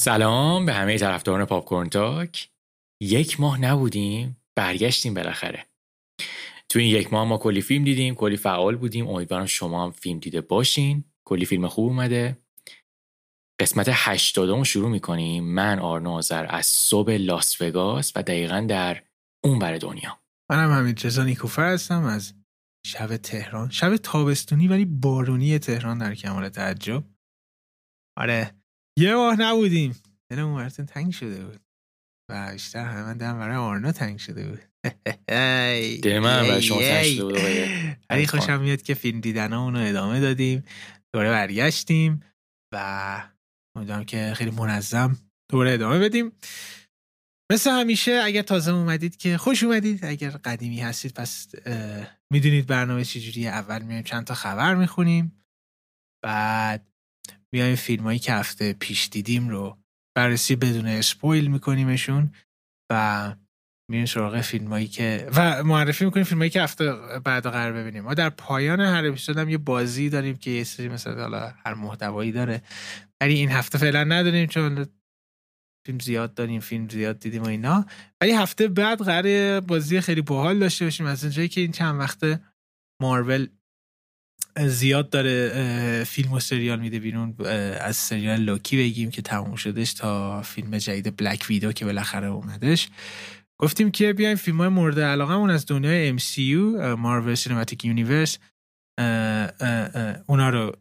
سلام به همه طرفداران پاپ تاک. یک ماه نبودیم برگشتیم بالاخره. تو این یک ماه ما کلی فیلم دیدیم کلی فعال بودیم. امیدوارم شما هم فیلم دیده باشین. کلی فیلم خوب اومده. قسمت هشتادم شروع می‌کنیم. من آرنا آذر از صبح لاس وگاس و دقیقا در اون بر دنیا. منم همین رضا نیکوفر هستم از شب تهران. شب تابستونی ولی بارونی تهران در کمال تعجب. آره. یه ماه نبودیم. دلمون براتون تنگ شده بود. و بیشتر همه دلم برای آرنا تنگ شده بود. دل من برای شما تنگ شده بود ولی خوشم میاد که فیلم دیدن رو ادامه دادیم. دوباره برگشتیم و امیدوارم که خیلی منظم دوباره ادامه بدیم. مثل همیشه اگر تازه اومدید که خوش اومدید. اگر قدیمی هستید پس می‌دونید برنامه چجوریه. اول میایم چند تا خبر می‌خونیم. بعد میایم فیلم هایی که هفته پیش دیدیم رو بررسی بدون اسپویل میکنیمشون و میریم سراغ فیلم هایی که و معرفی می‌کنیم فیلم هایی که هفته بعد قرار ببینیم. ما در پایان هر اپیزود هم یه بازی داریم که یه سری مثلا حالا هر محتوایی داره. ولی این هفته فعلا نداریم چون فیلم زیاد داریم فیلم زیاد دیدیم و اینا. ولی هفته بعد قرار بازی خیلی باحال داشته باشیم از اونجایی که این چند وقته مارول زیاد داره فیلم و سریال میده بیرون از سریال لوکی بگیم که تموم شدش تا فیلم جدید بلک ویدو که بالاخره اومدش. گفتیم که بیایم فیلم های مورد علاقه اون از دنیای MCU Marvel Cinematic Universe اونا رو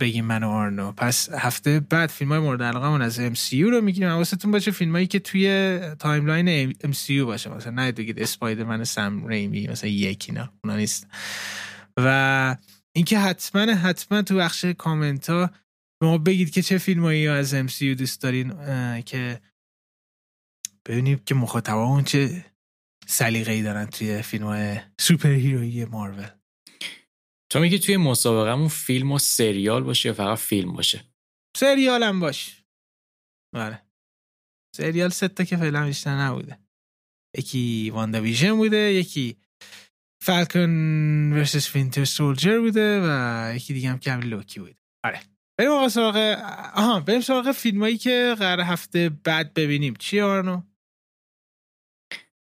بگیم من و آرنو. پس هفته بعد فیلم های مورد علاقه من از MCU رو میگیم حواستون باشه فیلم هایی که توی timeline MCU باشه. مثلا نه بگید اسپایدرمن سم ریمی مثلا یکی نه اونا نیست. و اینکه حتما حتما تو بخش کامنت ها به ما بگید که چه فیلمایی از MCU دوست دارین که ببینیم که مخاطبا چه سلیقه‌ای دارن توی فیلم های سوپر هیرویی مارول. تو میگی توی مسابقهمون فیلم و سریال باشه یا فقط فیلم باشه؟ سریال هم باش. بله. سریال ستا که فعلا بیشتر نبوده. یکی WandaVision بوده یکی Falcon versus Winter Soldier بوده و یکی دیگه هم که همین لوکی بوده آره. بریم آقا سراغ آها بریم سراغ فیلمایی که قرار هفته بعد ببینیم. چی آرنو؟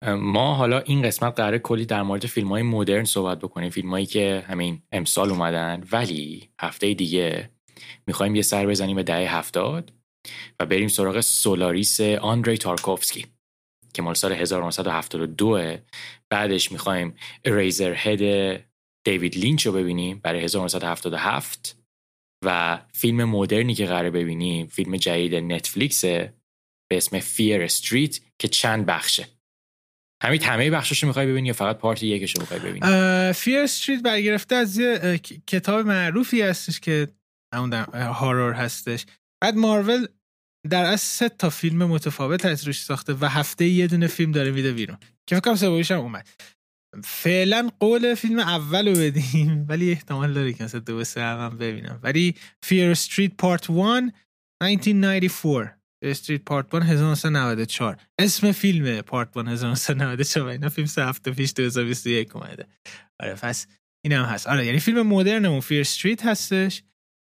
ما حالا این قسمت قراره کلی در مورد فیلم های مدرن صحبت بکنیم. فیلم هایی که همین امسال اومدن ولی هفته دیگه می‌خوایم یه سر بزنیم به دهه هفتاد و بریم سراغ سولاریس آندری تارکوفسکی. که مال سال 1972 بعدش می‌خوایم Eraserhead دیوید لینچ رو ببینیم برای 1977 و فیلم مدرنی که قراره ببینیم فیلم جدید نتفلیکس به اسم Fear Street که چند بخشه. همین همه بخشش می‌خوای ببینی یا فقط part یکش رو می‌خوای ببینی؟ Fear Street برگرفته از یه کتاب معروفی هستش که همون هارور هستش. بعد مارول در از سه تا فیلم متفاوت از روش ساخته و هفته یه دونه فیلم داره میده بیرون. که فکر کنم هم اومد. فعلا قول فیلم اول رو بدیم ولی احتمال داره که مثلا دو سه هم ببینم. ولی فیر استریت پارت 1 1994 استریت پارت 1 1994 اسم فیلم پارت 1 1994 اینا فیلم سه هفته پیش 2021 اومده. آره پس این هم هست. آره یعنی فیلم مدرنمون Fear Street هستش.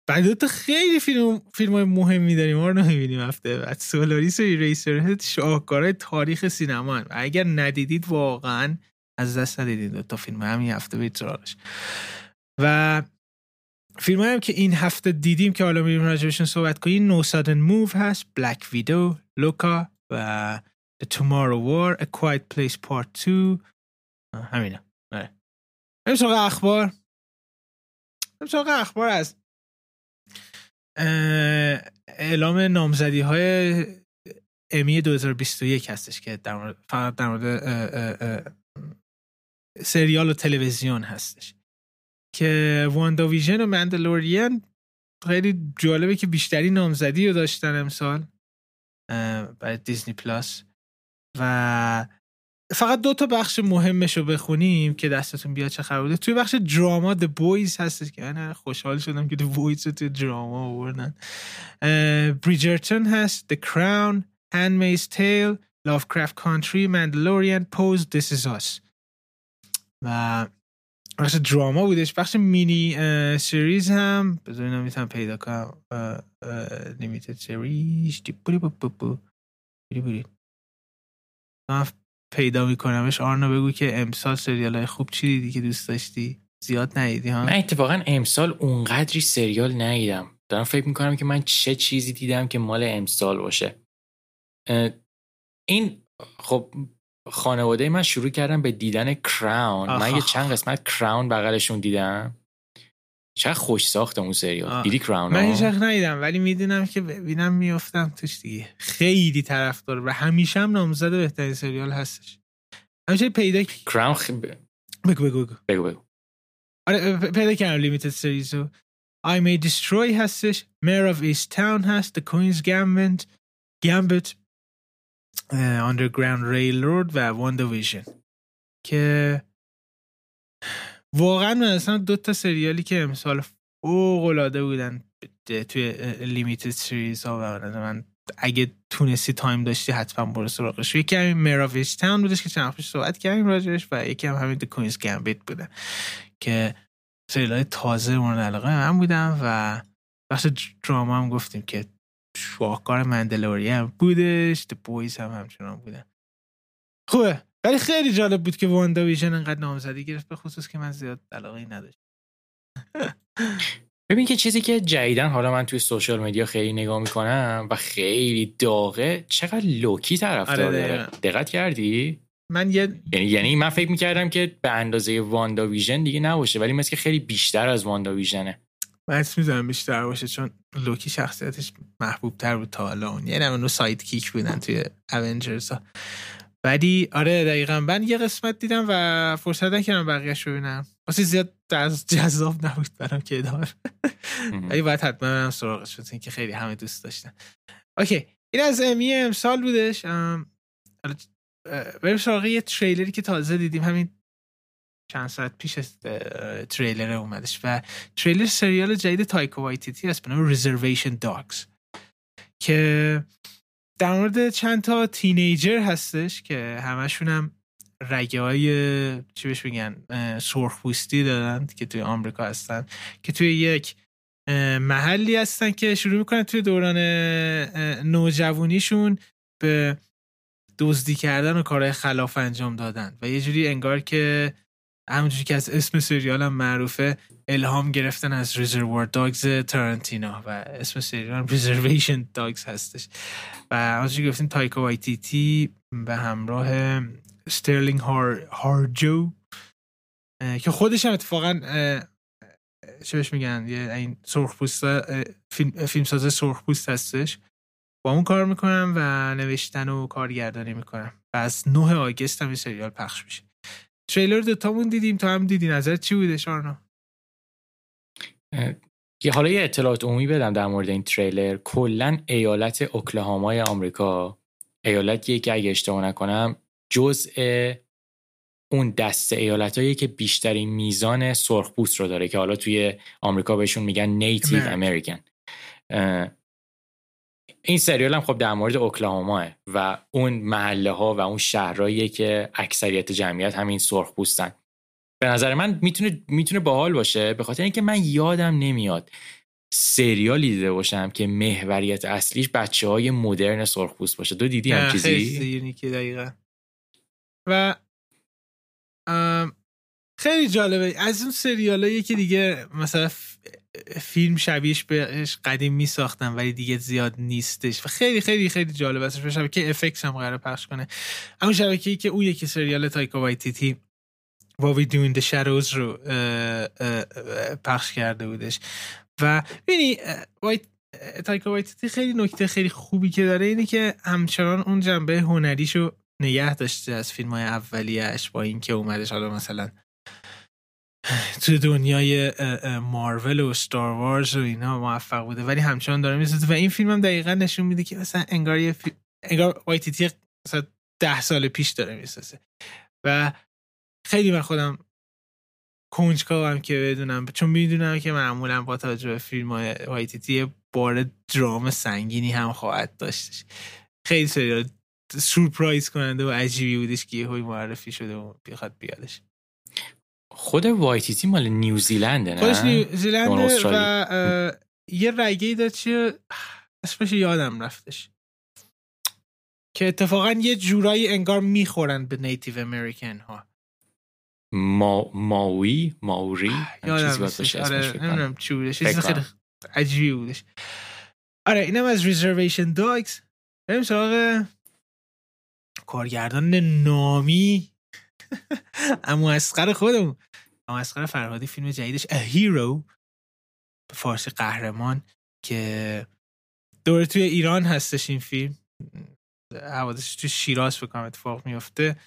بعد تو خیلی فیلم فیلم های مهمی داریم. ما رو نمی‌بینیم هفته بعد. سولاریس و Eraserhead شاهکارهای تاریخ سینما اگر ندیدید واقعا از دست ندیدید. تا فیلم همین هفته سراغش. و فیلم هم که این هفته دیدیم که حالا میریم راجبشون صحبت کنیم. No Sudden Move هست Black Widow لوکا و The Tomorrow War A Quiet Place Part 2 همینا. بریم سراغ اخبار. بریم اخبار از اعلام نامزدی های امی 2021 هستش که در مورد فقط در مورد سریال و تلویزیون هستش. که واندا ویژن و مندلوریان خیلی جالبه که بیشتری نامزدی رو داشتن امسال برای دیزنی پلاس. و فقط دو تا بخش مهمش رو بخونیم که دستتون بیاد چه خبر بوده. توی بخش دراما The Boys هستش که من خوشحال شدم که The Boys رو توی دراما آوردن. بریجرتون هست The Crown Handmaid's Tale Lovecraft Country Mandalorian Pose This Is Us. و بخش دراما بودش. بخش مینی سریز هم بذارینم می‌تونم پیدا کنم. لیمیتد سریز بوری من پیدا میکنمش. آرنا بگو که امسال سریال های خوب چی دیدی که دوست داشتی؟ زیاد ندیدی ها؟ من اتفاقا امسال اونقدری سریال ندیدم. دارم فکر می‌کنم که من چه چیزی دیدم که مال امسال باشه. این خب خانواده من شروع کردم به دیدن کراون من یه چند قسمت کراون بغلشون دیدم. چه خوش ساخته اون سریال. دیدی کراون. من هیچ ندیدم ولی می‌دونم که ببینم میافتم توش دیگه. خیلی طرفدار و همیشه هم نامزد بهترین سریال هستش. همیشه پیدا کراون خ... بگو بگو بگو. بگو بگو. آره پیدا کردم لیمیتد سریزو I May Destroy هستش. Mayor of East Town هست. The Queen's Gambit. Gambit. uh, Underground Railroad و One Division که واقعا من اصلا دو تا سریالی که امسال فوق العاده بودن توی limited series ها و من اگه تونستی time داشتی حتما برو سراغش. یکی همین Mare of Easttown بودش که چند پیش صحبت کردیم راجعش و یکی هم همین Queen's Gambit بوده که سریال تازه مورد علاقه من بودم و بخش drama هم گفتیم که شاهکار Mandalorian هم بودش The Boys هم همچنان بودن. خوبه. ولی خیلی جالب بود که WandaVision انقدر نامزدی گرفت به خصوص که من زیاد علاقه ای نداشت ببین که چیزی که جدیداً حالا من توی social media خیلی نگاه می‌کنم و خیلی داغه چقدر لوکی طرفدار داره. دقت کردی؟ من یه یعنی یعنی من فکر می‌کردم که به اندازه WandaVision دیگه نباشه ولی مثل که خیلی بیشتر از WandaVision ه من اسم می‌زنم بیشتر باشه چون لوکی شخصیتش محبوب تر بود تا حالا. اون یعنی اونو sidekick بودن توی Avengers ها. ولی آره دقیقا. من یه قسمت دیدم و فرصت نکردم بقیهش ببینم. واسه زیاد جذاب نبود برام که ادامه ولی باید حتما هم سراغش بود که خیلی همه دوست داشتن. اوکی این از امی امسال بودش. بریم سراغ یه تریلری که تازه دیدیم. همین چند ساعت پیش تریلر اومدش. و تریلر سریال جدید تایکو وایتیتی هست به نام Reservation Dogs که در مورد چند تا تینیجر هستش که همشون هم رگه های چی بهش بگن سرخپوستی دارن که توی آمریکا هستن که توی یک محلی هستن که شروع می‌کنن توی دوران نوجوانیشون به دزدی کردن و کارهای خلاف انجام دادن. و یه جوری انگار که همونجوری که از اسم سریال هم معروفه الهام گرفتن از ریزروار داگز تارانتینا و اسم سریال ریزرویشن داگز هستش. و همونجوری گفتیم تایکو وایتیتی به همراه سترلینگ هار هارجو که خودش هم اتفاقا چه بهش میگن؟ یه این سرخپوست فیلم, فیلم ساز سرخپوست هستش. با اون کار می‌کنم و نوشتن و کارگردانی می‌کنم. و از 9 آگست هم این سریال پخش میشه. تریلر دوتامون دیدیم. تا هم دیدی. نظر چی بوده شارنا یه حالا یه اطلاعات عمومی بدم در مورد این تریلر. کلا ایالت اوکلاهامای آمریکا. ایالتیه که اگه اشتباه نکنم جزء اون دسته ایالت که بیشترین میزان سرخپوست رو داره که حالا توی آمریکا بهشون میگن نیتیو امریکن. این سریال هم خب در مورد اوکلاهوما و اون محله ها و اون شهرهایی که اکثریت جمعیت همین سرخ پوستن. به نظر من می‌تونه می‌تونه باحال باشه. به خاطر اینکه من یادم نمیاد سریالی دیده باشم که محوریت اصلیش بچه های مدرن سرخپوست باشه. دو دیدی هم چیزی؟ دقیقا. و خیلی جالبه. از اون سریالایی که دیگه مثلا فیلم شبیهش بهش قدیم می ساختن ولی دیگه زیاد نیستش. و خیلی خیلی خیلی جالب است شبکه افکس هم قرار پخش کنه. همون شبکه ای که اون یکی سریال تایکا وایتیتی What We Do in the Shadows رو پخش کرده بودش. و ببینی تایکا وایتیتی خیلی نکته خیلی خوبی که داره اینه که همچنان اون جنبه هنریشو نگه داشته از فیلم های اولیهش با اینکه اومدش حالا مثلا تو دنیای مارول و Star Wars و اینا موفق بوده. ولی همچنان داره می‌سازه و این فیلم هم دقیقا نشون میده که مثلا انگار یه فی... انگار وایتیتی مثلا ده سال پیش داره می‌سازه و خیلی من خودم کنجکاوم که بدونم چون می‌دونم که معمولا با توجه به فیلم های وایتیتی بار درام سنگینی هم خواهد داشتش. خیلی سریال سورپرایز کننده و عجیبی بودش که یه معرفی شده و بخواد بیادش خود وایتیتی مال نیوزیلنده نه؟ خودش نیوزیلنده و یه رگه داد چیه اسمش یادم رفتش. که اتفاقا یه جورایی انگار می‌خورن به نیتیو امریکن ها. ما ماوی ماوری یادم باشه آره نمی‌دونم چی بودش. خیلی عجیبی بودش. آره اینم از ریزرویشن داگز بریم سراغ کارگردان نامی. اما اسقر خودمون. اما اسقر فرهادی فیلم جدیدش A Hero. به فارسی قهرمان که دوره توی ایران هستش این فیلم. حوادثش توی شیراز بکنم اتفاق میفته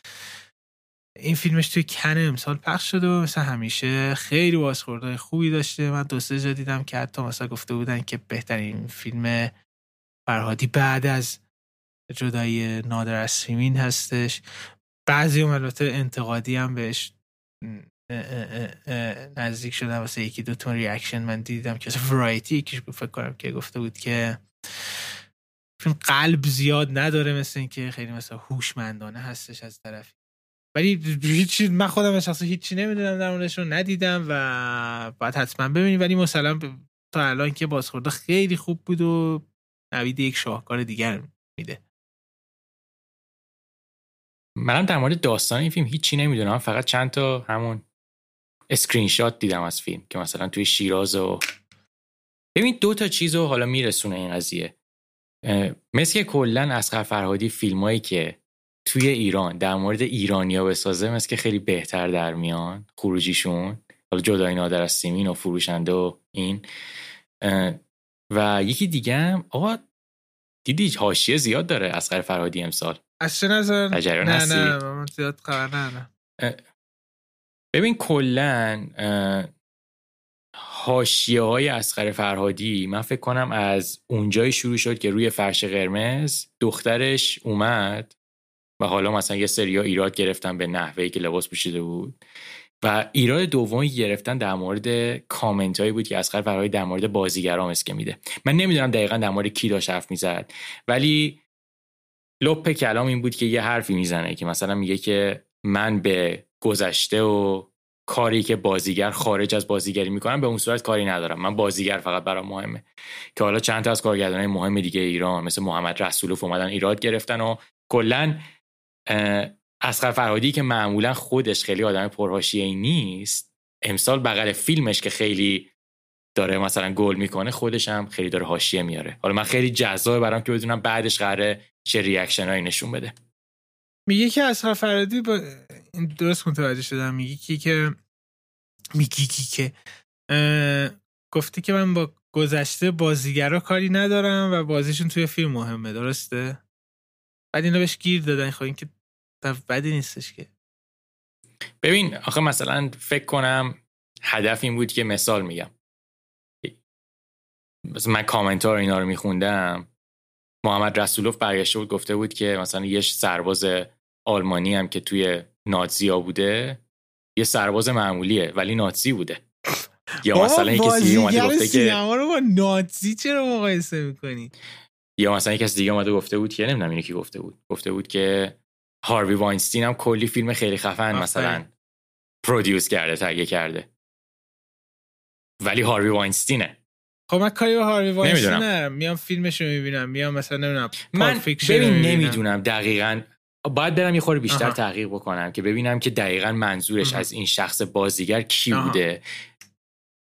این فیلمش توی کن امسال پخش شده و مثل همیشه خیلی بازخورده خوبی داشته. من دو سه جا دیدم که حتی مثلا گفته بودن که بهترین فیلم فرهادی بعد از جدایی نادر از سیمین هستش. بعضی هم البته انتقادی هم بهش نزدیک شدن. واسه یکی دو تون ریاکشن من دیدم که ورایتی یکیش فکر کنم که گفته بود که فیلم قلب زیاد نداره مثل اینکه خیلی مثلا هوشمندانه هستش از طرفی. ولی هیچی من خودم شخصا هیچی نمی‌دونم در موردش رو ندیدم و باید حتما ببینیم. ولی مثلا تا الان که بازخورده خیلی خوب بود و نوید یک شاهکار دیگر میده. منم در مورد داستان این فیلم هیچی نمی‌دونم. فقط چند تا همون اسکرین شات دیدم از فیلم که مثلا توی شیراز و ببین دو تا چیز رو حالا میرسونه این قضیه. مثل کلا اصغر فرهادی فیلمایی که توی ایران در مورد ایرانیا بسازه مثل که خیلی بهتر در میان خروجیشون حالا جدای نادر از سیمین و فروشنده و این. و یکی دیگه هم آقا دیدی حاشیه زیاد داره اسقر فرهادی امسال؟ از چه نظر؟ نه نه من زیاد خبر نه ببین کلا حاشیه های اسقر فرهادی من فکر کنم از اونجایی شروع شد که روی فرش قرمز دخترش اومد. و حالا مثلا یه سریا ایراد گرفتن به نحوهی که لباس پوشیده بود. و ایراد دومی گرفتن در مورد کامنت هایی بود که اسقر فرهادی در مورد بازیگرام اسکه میده. من نمی‌دونم دقیقا در مورد کی داشت حرف می‌زد ولی لپ کلام این بود که یه حرفی می‌زنه که مثلا میگه که من به گذشته و کاری که بازیگر خارج از بازیگری می‌کنم به اون صورت کاری ندارم. من بازیگر فقط برام مهمه. که حالا چند تا از کارگردانای مهم دیگه ایران مثل محمد رسولوف اومدن ایراد گرفتن و کلا اسقر فرهادی که معمولا خودش خیلی آدم پرهاشیه نیست امسال بغل فیلمش که خیلی داره مثلا گل می‌کنه خودش هم خیلی داره حاشیه میاره. حالا من خیلی جذابه برام که بدونم بعدش قراره چه ریاکشن هایی نشون بده. میگه که از فرادی با این درست متوجه شدم. میگه کی که میگی کی که گفتی که من با گذشته بازیگرا کاری ندارم و بازیشون توی فیلم مهمه. درسته؟ بعد اینو بهش گیر دادن. خب این که بدی نیستش که. ببین آخه مثلا فکر کنم هدف این بود که مثال میگم. مثلا من کامنتار اینا رو میخوندم. محمد رسولوف برگشته بود گفته بود که مثلا یه سرباز آلمانی هم که توی نازیا بوده یه سرباز معمولیه ولی نازی بوده. یا مثلا یه کسی دیگه اومده گفته که رو با نازی چرا مقایسه می‌کنی؟ یا مثلا یه کسی دیگه اومده گفته بود که نمی‌دونم اینو کی گفته بود. گفته بود که هاروی واینستین هم کلی فیلم خیلی خفن مثلا پرودیوس کرده تگه کرده. ولی هاروی واینستینه. خب من کاری به هاروی واینستین میام فیلمش رو می‌بینم میام مثلا نمی‌دونم من ببین نمی‌دونم دقیقا. باید برم یه خورده بیشتر تحقیق بکنم که ببینم که دقیقا منظورش از این شخص بازیگر کی بوده.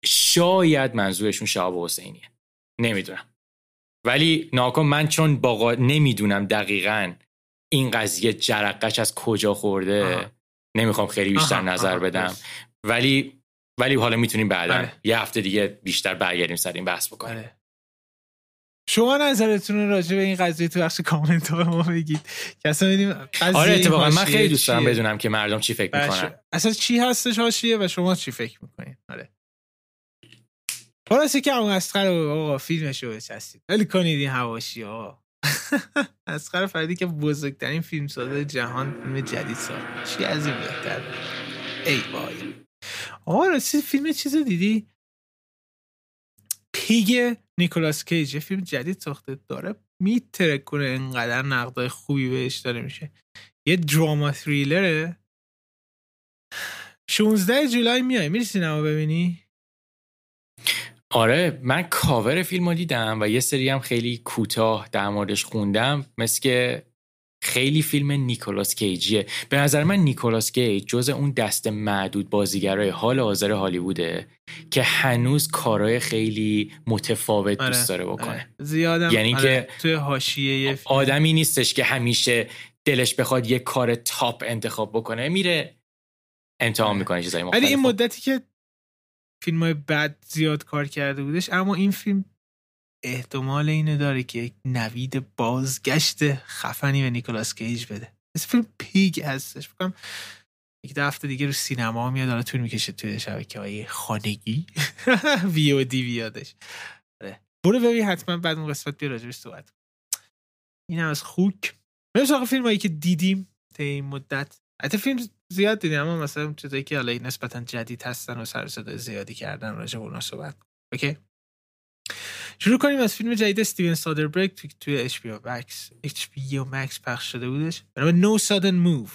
شاید منظورشون شهاب حسینیه. نمی‌دونم. ولی ناکن من چون باقا نمی‌دونم دقیقا این قضیه جرقش از کجا خورده؟ نمی‌خوام خیلی بیشتر نظر بدم. ولی ولی حالا می‌تونیم بعدا بله. یه هفته دیگه بیشتر برگردیم سر این بحث بکنیم. بله. شما نظرتون راجع به این قضیه تو بخش کامنت ها ما بگید. که اصلا ببینیم آره اتفاقا من خیلی دوست دارم بدونم که مردم چی فکر می‌کنن. اصلا چی هستش حاشیه و شما چی فکر می‌کنید؟ آره. خلاصی که اون اسخر آقا فیلمش رو بچستید ولی کنید این حواشی ها اسخر فردی که بزرگترین فیلم ساده جهان فیلم جدید ساخت چی از این بهتر؟ ای وای. آقا راستی فیلم چیز دیدی؟ پیگ نیکولاس کیج. فیلم جدید ساخته. داره میترک کنه انقدر نقدای خوبی بهش داره میشه. یه دراما تریلره. 16 جولای میای. میری سینما ببینی؟ آره من کاور فیلم رو دیدم و یه سری هم خیلی کوتاه در موردش خوندم مثل که خیلی فیلم نیکولاس کیجیه. به نظر من نیکولاس کیج جز اون دست معدود بازیگرای حال حاضر هالیووده که هنوز کارهای خیلی متفاوت آره، دوست داره بکنه. زیادم یعنی آره، که توی حاشیه آدمی نیستش که همیشه دلش بخواد یه کار تاپ انتخاب بکنه میره امتحان می‌کنه چیزای ولی این مختلف. مدتی که فیلم های بد زیاد کار کرده بودش اما این فیلم احتمال اینو داره که یک نوید بازگشت خفنی به نیکولاس کیج بده. مثل فیلم پیگ هستش. بکنم یک هفته دیگه رو سینما میاد داره طول می‌کشه توی شبکه های خانگی. وی او دی بیادش. آره. برو ببین حتما بعد اون قسمت بیا راجبش صحبت. این هم از خوک. بریم فیلم هایی که دیدیم تا این مدت. حتی فیلم زیاد دیدیم اما مثلا چیزایی که حالا نسبتا جدید هستن و سر صدای زیادی کردن راجع به اونا صحبت. اوکی شروع کنیم از فیلم جدید استیون سودربرگ توی توی اچ پی او مکس اچ پی او مکس پخش شده بودش به نام No Sudden Move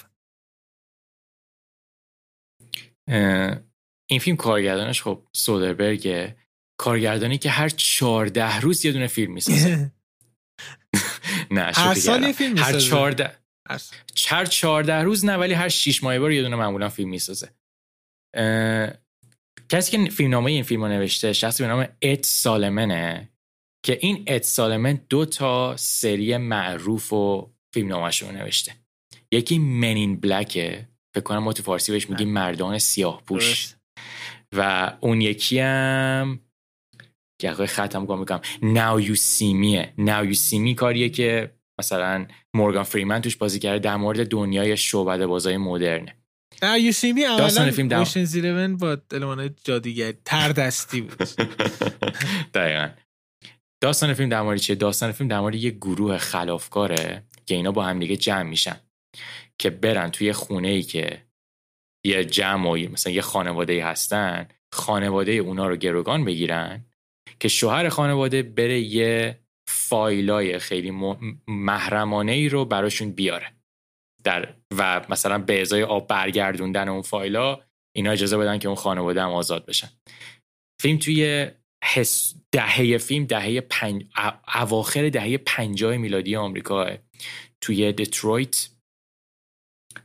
این فیلم کارگردانش خب سودربرگه کارگردانی که هر چهارده روز یه دونه فیلم می‌سازه نه هر سال. یه فیلم هر می‌سازه. چهارده هست. هر چهارده روز نه ولی هر شیش ماه بار یه دونه معمولا فیلم می‌سازه. اه، کسی که فیلمنامه این فیلم رو نوشته شخصی به نام اد سالمنه که این اد سالمن دو تا سری معروف و فیلمنامه‌ش رو نوشته. یکی منین بلکه فکر کنم ما تو فارسی بهش میگیم مردان سیاه پوش. درست. و اون یکی هم کنم میگم Now You See Meه Now You See Me کاریه که مثلا مورگان فریمن توش بازی کرده در مورد دنیای شعبده بازای مدرنه. داستان اولا فیلم دم- اوشنز 11 با المان جادوگری تر دستی بود. دقیقا. داستان فیلم در مورد چیه؟ داستان فیلم در مورد یه گروه خلافکاره که اینا با هم دیگه جمع میشن که برن توی خونه ای که یه جمع و مثلا یه خانواده ای هستن خانواده اونا رو گروگان بگیرن که شوهر خانواده بره یه فایلای خیلی محرمانه ای رو براشون بیاره. در و مثلا به ازای آب برگردوندن اون فایلا اینا اجازه بدن که اون خانواده هم آزاد بشن. فیلم توی حس دهه فیلم دهه پنج... اواخر دهه پنجاه میلادی آمریکا توی دترویت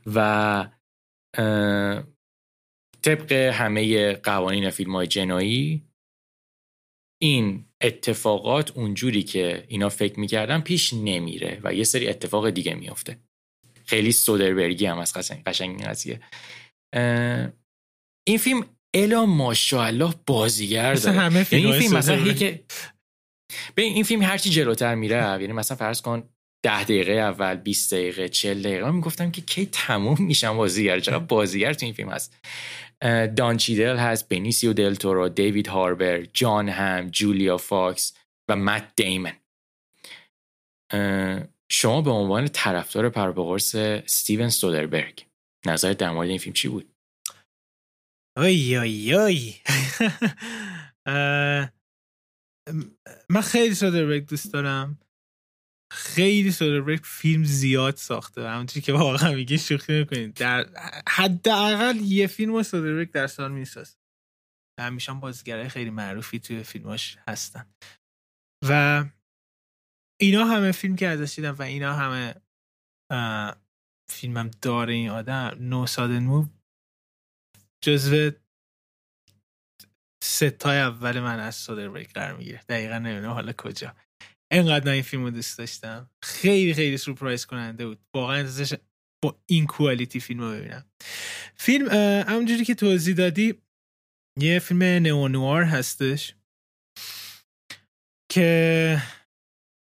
و طبق همه قوانین فیلم های جنایی این اتفاقات اونجوری که اینا فکر می‌کردن پیش نمیره و یه سری اتفاق دیگه میافته. خیلی سودربرگی هم از قشنگ قشنگ این قضیه. این فیلم الا ماشاءالله بازیگر داره. همه یعنی فیلم این فیلم مثلا که به این فیلم هرچی جلوتر میره یعنی مثلا فرض کن ده دقیقه اول 20 دقیقه 40 دقیقه من می‌گفتم که کی تموم میشن بازیگر چقدر بازیگر تو این فیلم هست. دان چیدل هست بنیسیو دل تورو دیوید هاربر جان هم جولیا فاکس و مت دیمن. شما به عنوان طرفدار پر و پا قرص ستیون سودربرگ نظر در مورد این فیلم چی بود؟ آی آی اه، من خیلی سودربرگ دوست دارم. خیلی سودربرگ فیلم زیاد ساخته. همونجوری که واقعا میگه شوخی می‌کنید در حداقل یه فیلم سودربرگ در سال میساز همیشه هم بازیگرای خیلی معروفی توی فیلماش هستن. و اینا همه فیلم که ازش دیدم و اینا همه فیلمم داره این آدم نو سادن موو جزو ستای اول من از سودربرگ قرار می‌گیره. دقیقا نمی‌دونم حالا کجا. انقدر من این فیلم رو دوست داشتم. خیلی خیلی سورپرایز کننده بود. واقعا انتظارش با این کوالیتی فیلم رو ببینم. فیلم همونجوری که توضیح دادی یه فیلم نئونوار هستش که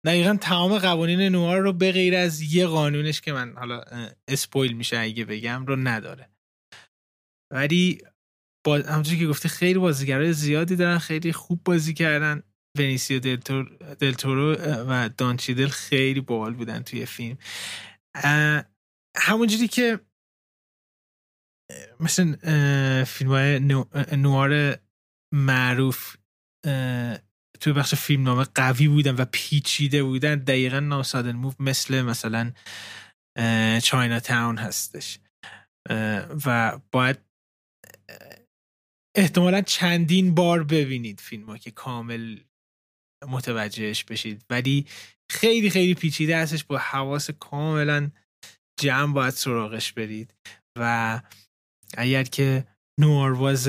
دقیقا تمام قوانین نوار رو به غیر از یه قانونش که من حالا اسپویل میشه اگه بگم رو نداره. ولی با همونجوری که گفته خیلی بازیگرای زیادی دارن خیلی خوب بازی کردن. ونیسیو دلتور، دلتورو و دانچیدل خیلی باحال بودن توی فیلم. همونجوری که مثل فیلم های نوار معروف توی بخش فیلم نامه قوی بودن و پیچیده بودن دقیقا ناسادن موو مثل مثلا چاینا تاون هستش. و باید احتمالا چندین بار ببینید فیلم ها که کامل متوجهش بشید. ولی خیلی خیلی پیچیده هستش با حواس کاملا جمع باید سراغش برید. و اگر که نوارواز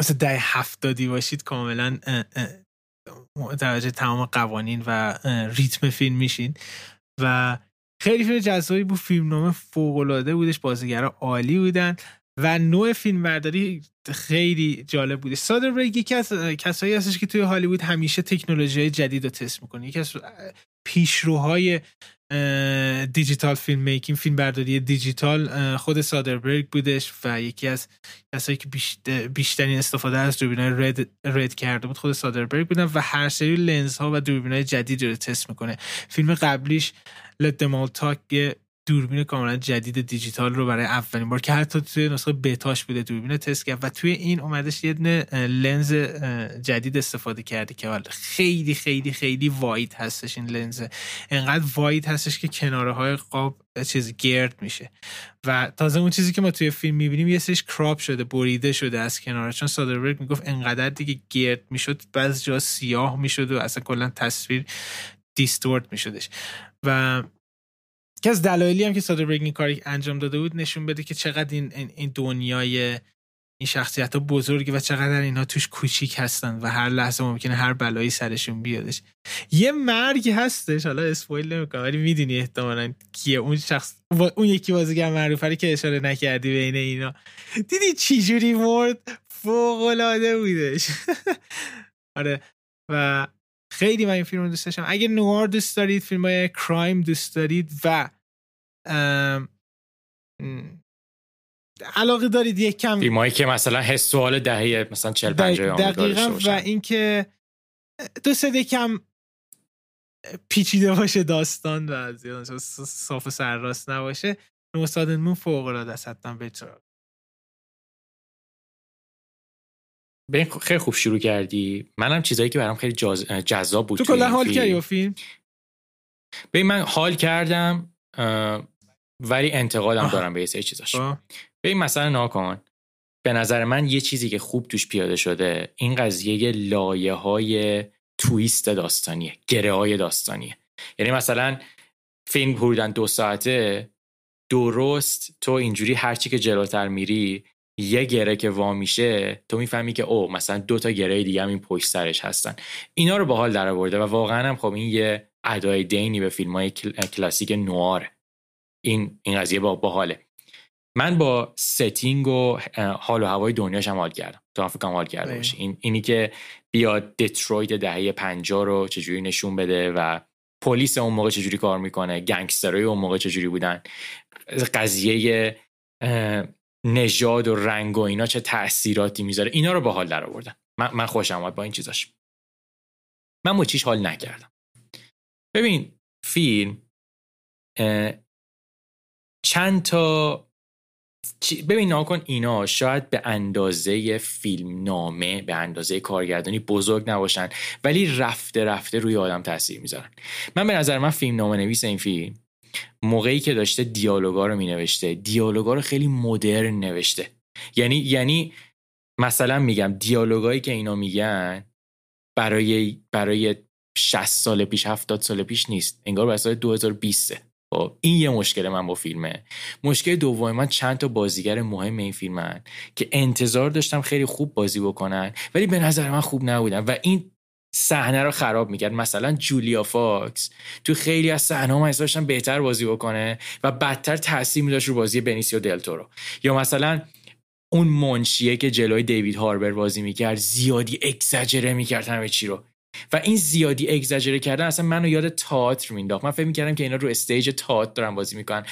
مثل ده هفتادی باشید کاملا متوجه تمام قوانین و ریتم فیلم میشین. و خیلی فیلم جذابی بود. فیلم نامه فوق بودش. بازیگرا عالی بودن. و نوع فیلم برداری خیلی جالب بوده. سادربرگ یکی از کسایی هستش که توی هالیوود همیشه تکنولوژی جدید رو تست می‌کنه. یکی از پیشروهای دیجیتال فیلم میکینگ فیلم برداری دیجیتال خود سادربرگ بودش و یکی از کسایی که بیشترین استفاده از دوربینای رد, رد کرده بود خود سادربرگ بودن و هر سری لنز ها و دوربینای جدید رو تست می‌کنه. فیلم قبلیش لت دمال تاک دوربین کاملا جدید دیجیتال رو برای اولین بار که حتی توی نسخه بتاش بوده دوربین تست کرد و توی این اومدش یه لنز جدید استفاده کرده که خیلی خیلی خیلی واید هستش این لنز. انقدر واید هستش که کناره های قاب چیز گرد میشه. و تازه اون چیزی که ما توی فیلم می‌بینیم یه سریش کراپ شده بریده شده از کنار چون سادربرگ می‌گفت انقدر دیگه گرد می‌شد بعض جا سیاه می‌شد و اصلا کلا تصویر دیستورت میشدش. و که از دلایلی هم که سادربرگ این کاری انجام داده بود نشون بده که چقدر این این دنیای این شخصیت ها بزرگی و چقدر اینها توش کوچیک هستن و هر لحظه ممکنه هر بلایی سرشون بیادش. یه مرگ هستش حالا اسپویل نمی‌کنم ولی می‌دونی احتمالا کیه. اون شخص اون یکی بازیگر معروفه که اشاره نکردی بین اینا. دیدی چی جوری مرد فوق العاده بودش. آره. و خیلی من این فیلم رو دوست داشتم. اگه نوار دوست دارید فیلم های کرایم دوست دارید و علاقه دارید یک کم فیلمایی که مثلا حس سوال دهه مثلا 40 50 دقیقاً و اینکه دوست دارید کم پیچیده باشه داستان و صاف سرراست نباشه. نوستادنمون فوق العاده است حتما ببین خیلی خوب شروع کردی. منم چیزایی که برام خیلی. جذاب بود تو کلا حال کردی فیلم؟ ببین من حال کردم ولی انتقادم دارم به یه سری چیزاش ببین مثلا ناکن به نظر من یه چیزی که خوب توش پیاده شده این قضیه لایه های twist داستانیه گره های داستانیه. یعنی مثلا فیلم بودن دو ساعته درست تو اینجوری هرچی که جلوتر میری یه گره که وا میشه تو می‌فهمی که او مثلا دو تا گره دیگه هم این پشت سرش هستن. اینا رو باحال در آورده و واقعا هم خب این یه ادای دینی به فیلم های کلاسیک نوآره این این قضیه با باحاله. من با setting و حال و هوای دنیاش هم حال کردم. تو هم فکرم حال کرده باشه این اینی که بیاد دترویت دهه 50 رو چجوری نشون بده و پلیس اون موقع چجوری کار می‌کنه گنگسترای اون موقع چجوری بودن. قضیه نژاد و رنگ و اینا چه تاثیراتی می‌ذاره؟ اینا رو حال در آوردن من, من خوشم آمد با این چیزاش. من مچیش حال نکردم. ببین فیلم چند تا ببین ناکن اینا شاید به اندازه فیلم نامه به اندازه کارگردانی بزرگ نباشن ولی رفته رفته روی آدم تاثیر می‌ذارن. من به نظر من فیلم نامه نویس این فیلم موقعی که داشته دیالوگا رو می نوشته دیالوگا رو خیلی مدرن نوشته. یعنی یعنی مثلا میگم دیالوگایی که اینا میگن برای برای 60 سال پیش 70 سال پیش نیست. انگار به سال 2020 خب این یه مشکل من با فیلمه. مشکل دوم من چند تا بازیگر مهم این فیلمن که انتظار داشتم خیلی خوب بازی بکنن ولی به نظر من خوب نبودن. و این صحنه رو خراب می‌کرد. مثلا جولیا فاکس تو خیلی از صحنه ها داشتن بهتر بازی بکنه و بدتر تاثیر میذاشت رو بازی بنیسیو دلتورو یا مثلا اون منشیه که جلوی دیوید هاربر بازی می‌کرد زیادی اگزجره می‌کرد همه چی رو. و این زیادی اگزجره کردن اصلا منو یاد تئاتر مینداخت من فکر می‌کردم که اینا رو stage تئاتر دارن بازی می‌کنن.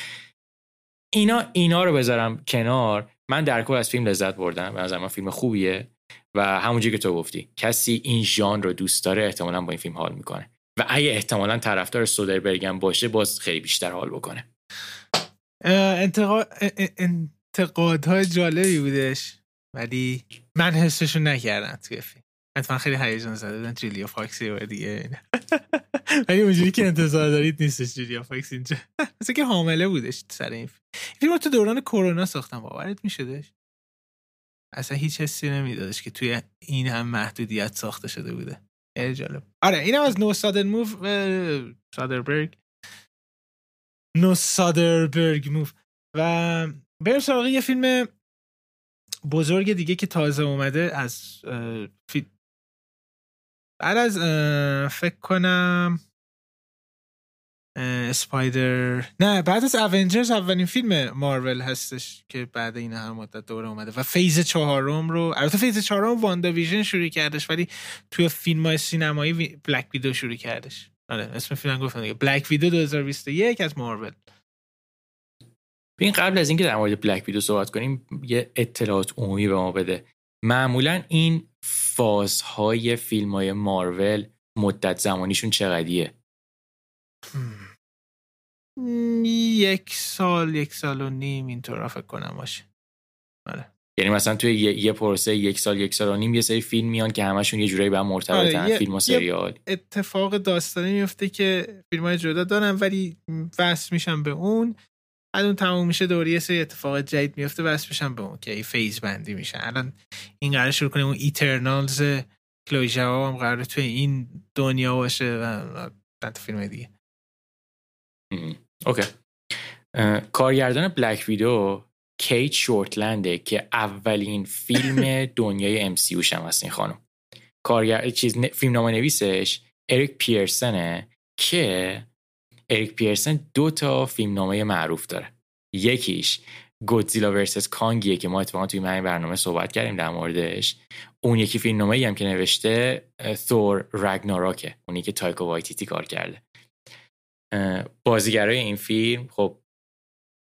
اینا اینا رو بذارم کنار. من در کل از فیلم لذت بردم. به نظر من فیلم خوبیه. و همونجوری که تو گفتی کسی این ژانر رو دوست داره احتمالا با این فیلم حال می‌کنه. و اگه احتمالا طرفدار سودربرگ باشه باز خیلی بیشتر حال بکنه. انتقاد انتقادهای جالبی بودش. ولی من حسشو نکردم توی فیلم. حتما خیلی هیجان زده بودن جولیا فاکس و دیگه. ولی اونجوری که انتظار دارید نیستش جولیا فاکس اینجا. مثل که حامله بودش سر این فیلم. تو دوران کرونا ساختم. باورت میشدش؟ اصلا هیچ حسی نمیدادش که توی این هم محدودیت ساخته شده بوده. خیلی جالب. آره اینم از نو سادر موو سادربرگ. نو سادربرگ موو. و بریم سراغ یه فیلم بزرگ دیگه که تازه اومده از فی... بعد از فکر کنم اسپایدر نه بعد از اونجرز اولین فیلم مارول هستش که بعد این هر مدت دوره اومده. و phase چهارم رو البته phase چهارم واندا ویژن شروع کردش ولی توی فیلم های سینمایی بلک ویدو شروع کردش. آره اسم فیلم گفتم دیگه. بلک ویدو 2021 از مارول. این قبل از اینکه در مورد بلک ویدو صحبت کنیم یه اطلاعات عمومی به ما بده. معمولا این فازهای فیلم های مارول مدت زمانیشون چقدیه یک سال یک سال و نیم اینطور فکر کنم باشه. آره. یعنی مثلا توی یه, یه پروسه یک سال یک سال و نیم یه سری فیلم میان که همشون یه جورایی به هم مرتبطن آره فیلم و سریال. اتفاق داستانی میفته که فیلم های جدا دارن ولی وصل میشن به اون. اون تموم میشه دوری یه سری اتفاق جدید میفته وصل میشن به اون که فیز بندی میشن الان این قرار شروع کنیم اون ایترنالز کلویی ژائو هم قرار توی این دنیا باشه و فیلم دیگه. اوکی کارگردان بلک ویدو کیت شورتلنده که اولین فیلم دنیای MCU هم هست این خانم. کارگر چیز فیلم نامه نویسش اریک پیرسنه که اریک پیرسن دو تا فیلم نامه معروف داره. یکیش گودزیلا versus کانگیه که ما اتفاقا توی همین برنامه صحبت کردیم در موردش. اون یکی فیلم نامه هم که نوشته ثور رگناراکه اونی که تایکو وایتیتی کار کرده. بازیگرای این فیلم خب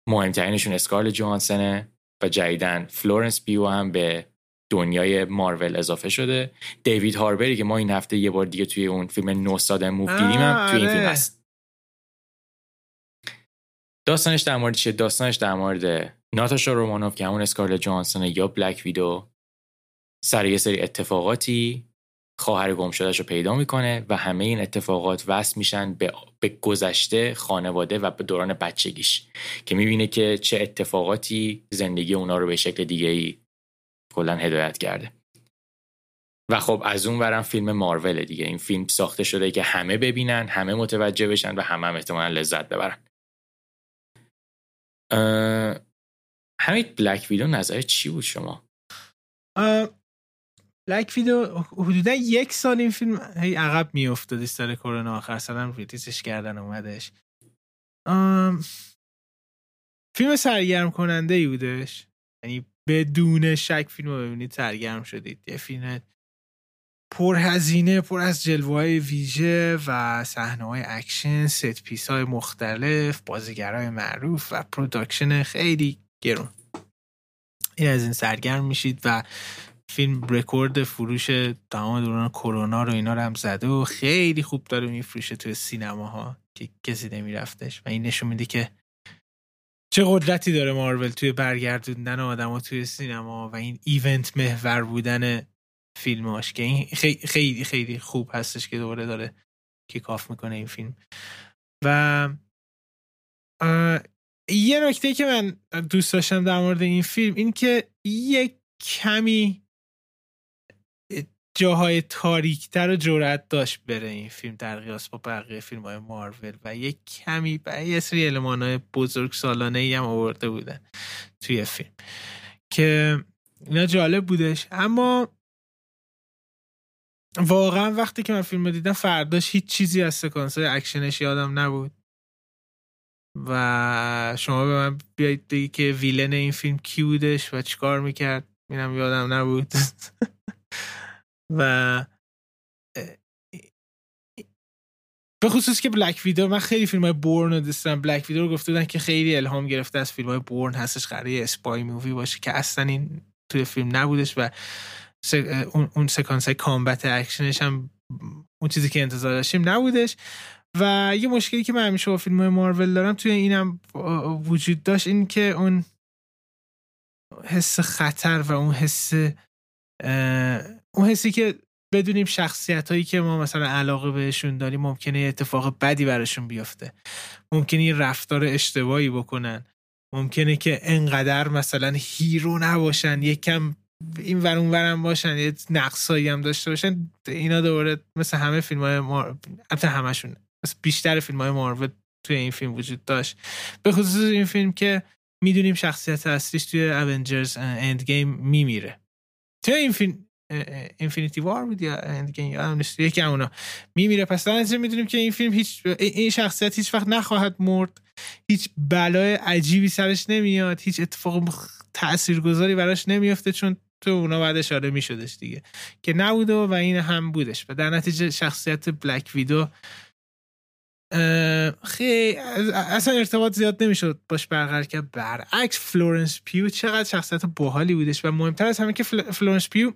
مهمترینشون اسکارلت جوهانسنه و جدیدا فلورنس پیو هم به دنیای مارول اضافه شده. دیوید هاربری که ما این هفته یه بار دیگه توی اون فیلم نو سادن موو دیدیم هم توی این فیلم آره. هست. داستانش در مورد چیه؟ داستانش در مورد ناتاشا رومانوف که همون اسکارل جوانسن یا بلک ویدو سر یه سری اتفاقاتی خواهر گم شدهش رو پیدا می‌کنه و همه این اتفاقات وصل میشن به, به گذشته خانواده و به دوران بچگیش که می‌بینه که چه اتفاقاتی زندگی اونا رو به شکل دیگه ای کلا هدایت کرده. و خب از اون برم فیلم مارول دیگه. این فیلم ساخته شده که همه ببینن همه متوجه بشن و همه هم احتمالا لذت ببرن. همین بلک ویدو نظر چی بود شما؟ بلک ویدو حدودا یک سال این فیلم هی عقب میافتاد سر کرونا آخر. سالم release ش کردن اومدش. فیلم سرگرم کننده ای بودش. یعنی بدون شک فیلم رو ببینید سرگرم شدید. یه فیلم پر هزینه پر از جلوه های ویژه و صحنه های اکشن set piece های مختلف بازیگرای معروف و production خیلی گرون. این از این سرگرم میشید و فیلم رکورد فروش تمام دوران کرونا رو اینا رو هم زده و خیلی خوب داره میفروشه توی سینماها که کسی نمیرفتش. و این نشون میده که چه قدرتی داره مارول توی برگردوندن آدما توی سینما و این ایونت محور بودن فیلماش که این خیلی خیلی خوب هستش که دوباره داره کیک می‌کنه این فیلم. و یه نکته که من دوست داشتم در مورد این فیلم این که یک کمی جاهای تاریکتر و جرأت داشت بره این فیلم در قیاس با بقیه فیلم های مارول و یک کمی به یه سری علمان های بزرگ سالانه ای هم آورده بودن توی فیلم که اینا جالب بودش. اما واقعا وقتی که من فیلم رو دیدم فرداش هیچ چیزی از سکانس های اکشنش یادم نبود. و شما به من بیایید بگی که villain این فیلم کی بودش و چیکار می‌کرد؟ اینم یادم نبود. و به خصوص که بلک ویدو من خیلی فیلم های بورن رو دوستم بلک ویدو رو گفته بودن که خیلی الهام گرفته از فیلم های بورن هستش. قراره spy movie باشه که اصلا این توی فیلم نبودش و اون, اون سکانس های combat اکشنش هم اون چیزی که انتظار داشتیم نبودش. و یه مشکلی که من همیشه با فیلم های مارول دارم توی اینم وجود داشت این که اون حس خطر و اون حس اون حسی که بدونیم شخصیت هایی که ما مثلا علاقه بهشون داریم ممکنه اتفاق بدی براشون بیفته. ممکنه یه رفتار اشتباهی بکنن. ممکنه که انقدر مثلا هیرو نباشن یکم این ور اون ورم باشن یه نقصایی هم داشته باشن. اینا دوباره مثل همه فیلم های مار... همشون مثل بیشتر فیلم های مارول توی این فیلم وجود داشت. به خصوص این فیلم که می‌دونیم شخصیت اصلیش توی اونجرز اند گیم میمیره. توی این اینفینیتی وار بود یا گیم یا یکی اونا. میمیره. پس در می‌دونیم که این فیلم هیچ این شخصیت هیچ وقت نخواهد مرد. هیچ بلای عجیبی سرش نمیاد. هیچ اتفاق تاثیرگذاری براش نمیافته چون تو اونا بعد اشاره میشدش دیگه. که نبوده و این هم بودش. و در نتیجه شخصیت بلک ویدو خیلی اصلا ارتباط زیاد نمی‌شد باش برقرار کرد. برعکس فلورنس پیو چقدر شخصیت باحالی بودش و مهمتر از همه که فلورنس پیو.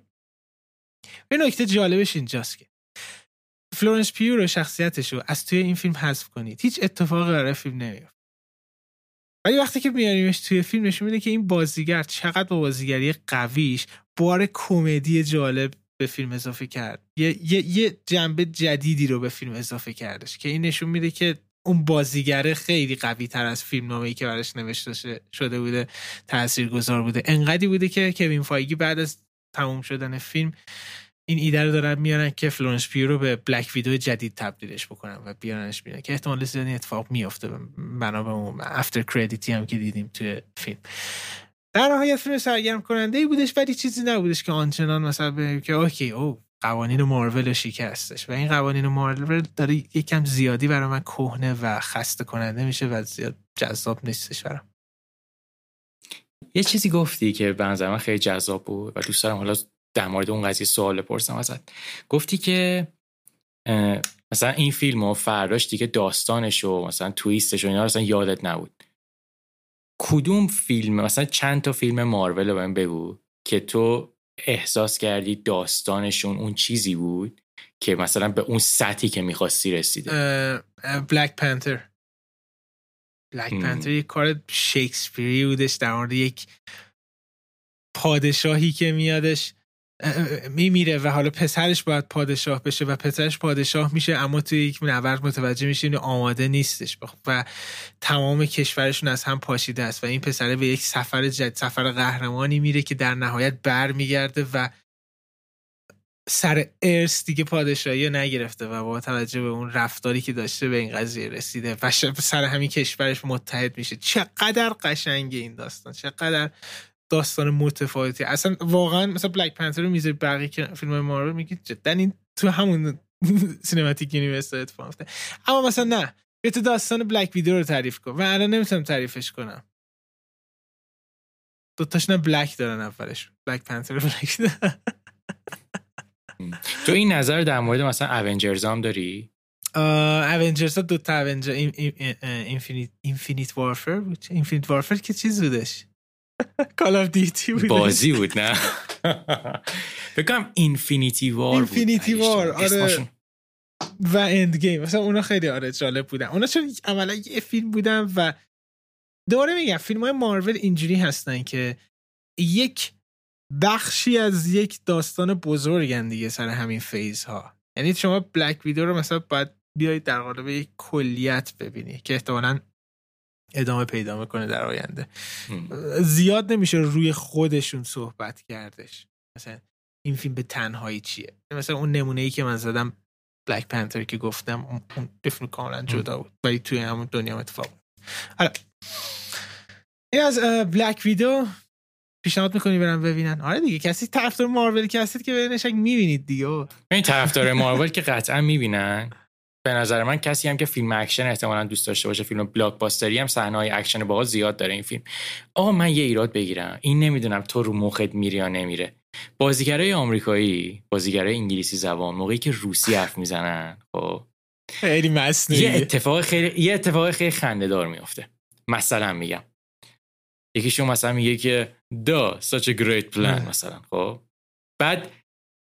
به نکته جالبش اینجاست که فلورنس پیو رو شخصیتش رو از توی این فیلم حذف کنید. هیچ اتفاقی برای فیلم نمیفته. ولی وقتی که میاریمش توی فیلم نشون میده که این بازیگر چقدر با بازیگری قویش بار کمدی جالب به فیلم اضافه کرد. یه, یه،, یه جنبه جدیدی رو به فیلم اضافه کردش که این نشون میده که اون بازیگره خیلی قوی تر از فیلم نامه ای که براش نوشته شده بوده گذار بوده. انقدی بوده که کوین فایگی بعد از تموم شدن فیلم این ایده رو دارن میارن که فلورنس پیو رو به بلک ویدو جدید تبدیلش بکنن و بیارنش بیارن که احتمال زیادی اتفاق میافته. بنا به اون افتر کردیتی هم که دیدیم توی فیلم. در نهایت فیلم سرگرم کننده ای بودش ولی چیزی نبودش که آنچنان مثلا بگیم که اوکی او قوانین مارول رو شکستش و این قوانین مارول داره یکم زیادی برای من کهنه و خسته کننده میشه و زیاد جذاب نیستش برام. یه چیزی گفتی که به نظر من خیلی جذاب بود و دوست دارم حالا در مورد اون قضیه سوال بپرسم ازت. گفتی که مثلا این فیلم و فرداش دیگه داستانش و مثلا تویستش و اینا مثلا یادت نبود. کدوم فیلم مثلا چند تا فیلم مارول رو من بگو که تو احساس کردی داستانشون اون چیزی بود که مثلا به اون سطحی که می‌خواستی رسیده؟ بلک پنتر بلک پنتر یک کار شکسپیری بودش در مورد یک پادشاهی که میادش. میمیره و حالا پسرش باید پادشاه بشه و پسرش پادشاه میشه اما توی یک نبرد متوجه میشه اینو آماده نیستش. و تمام کشورشون از هم پاشیده است و این پسره به یک سفر جد سفر قهرمانی میره که در نهایت بر میگرده و سر ارث دیگه پادشاهی نگرفته و با توجه به اون رفتاری که داشته به این قضیه رسیده و سر همین کشورش متحد میشه. چقدر قشنگه این داستان. چقدر داستان متفاوتی. اصلا واقعا مثلا بلک پنتر رو می‌ذاری بقیه که فیلم مارول میگی جدا این تو همون cinematic universe اتفاق افتاده اما مثلا نه. بیا تو داستان بلک ویدو رو تعریف کن. و الان نمی‌تونم تعریفش کنم. دوتاشون بلک دارن اولش. بلک پنتر و بلک تو این نظر در مورد مثلا اونجرز هم داری؟ اونجرز ها دوتا اونجر اینفینیت وارفر بود اینفینیت وارفر که چیز بودش؟ کال آف دیتی بود. بازی بود نه؟ فکرم اینفینیتی وار اینفینیتی وار آره. و اند گیم مثلا اونا خیلی آره جالب بودن. اونا چون عملا یه فیلم بودن و دوباره میگم فیلم های مارول اینجوری هستن که یک بخشی از یک داستان بزرگن دیگه سر همین phase ها یعنی شما بلک ویدو رو مثلا باید بیایید در قالب یک کلیت ببینی که احتمالا ادامه پیدا می‌کنه در آینده. زیاد نمیشه روی خودشون صحبت کردش. مثلا این فیلم به تنهایی چیه؟ مثلا اون نمونه ای که من زدم بلک پنتر که گفتم اون فیلم کاملا جدا بود. ولی توی همون دنیا اتفاق حالا این از بلک ویدو پیشنهاد می‌کنی برم ببینن؟ آره دیگه کسی طرفدار مارول که هستید که ببینش می‌بینید دیگه این طرفدار مارول که قطعا می‌بینن. به نظر من کسی هم که فیلم اکشن احتمالا دوست داشته باشه فیلم blockbuster ی هم صحنه های اکشن باحال زیاد داره این فیلم. آقا من یه ایراد بگیرم. این نمی‌دونم تو رو مخت میره یا نمیره. بازیگرای آمریکایی بازیگرای انگلیسی زبان موقعی که روسی حرف می‌زنن خب. خیلی مصنوعی یه اتفاق خیلی یه اتفاق خیلی خنده دار میفته مثلا میگم. یکیشون مثلا میگه که da such a great plan مثلا خب. بعد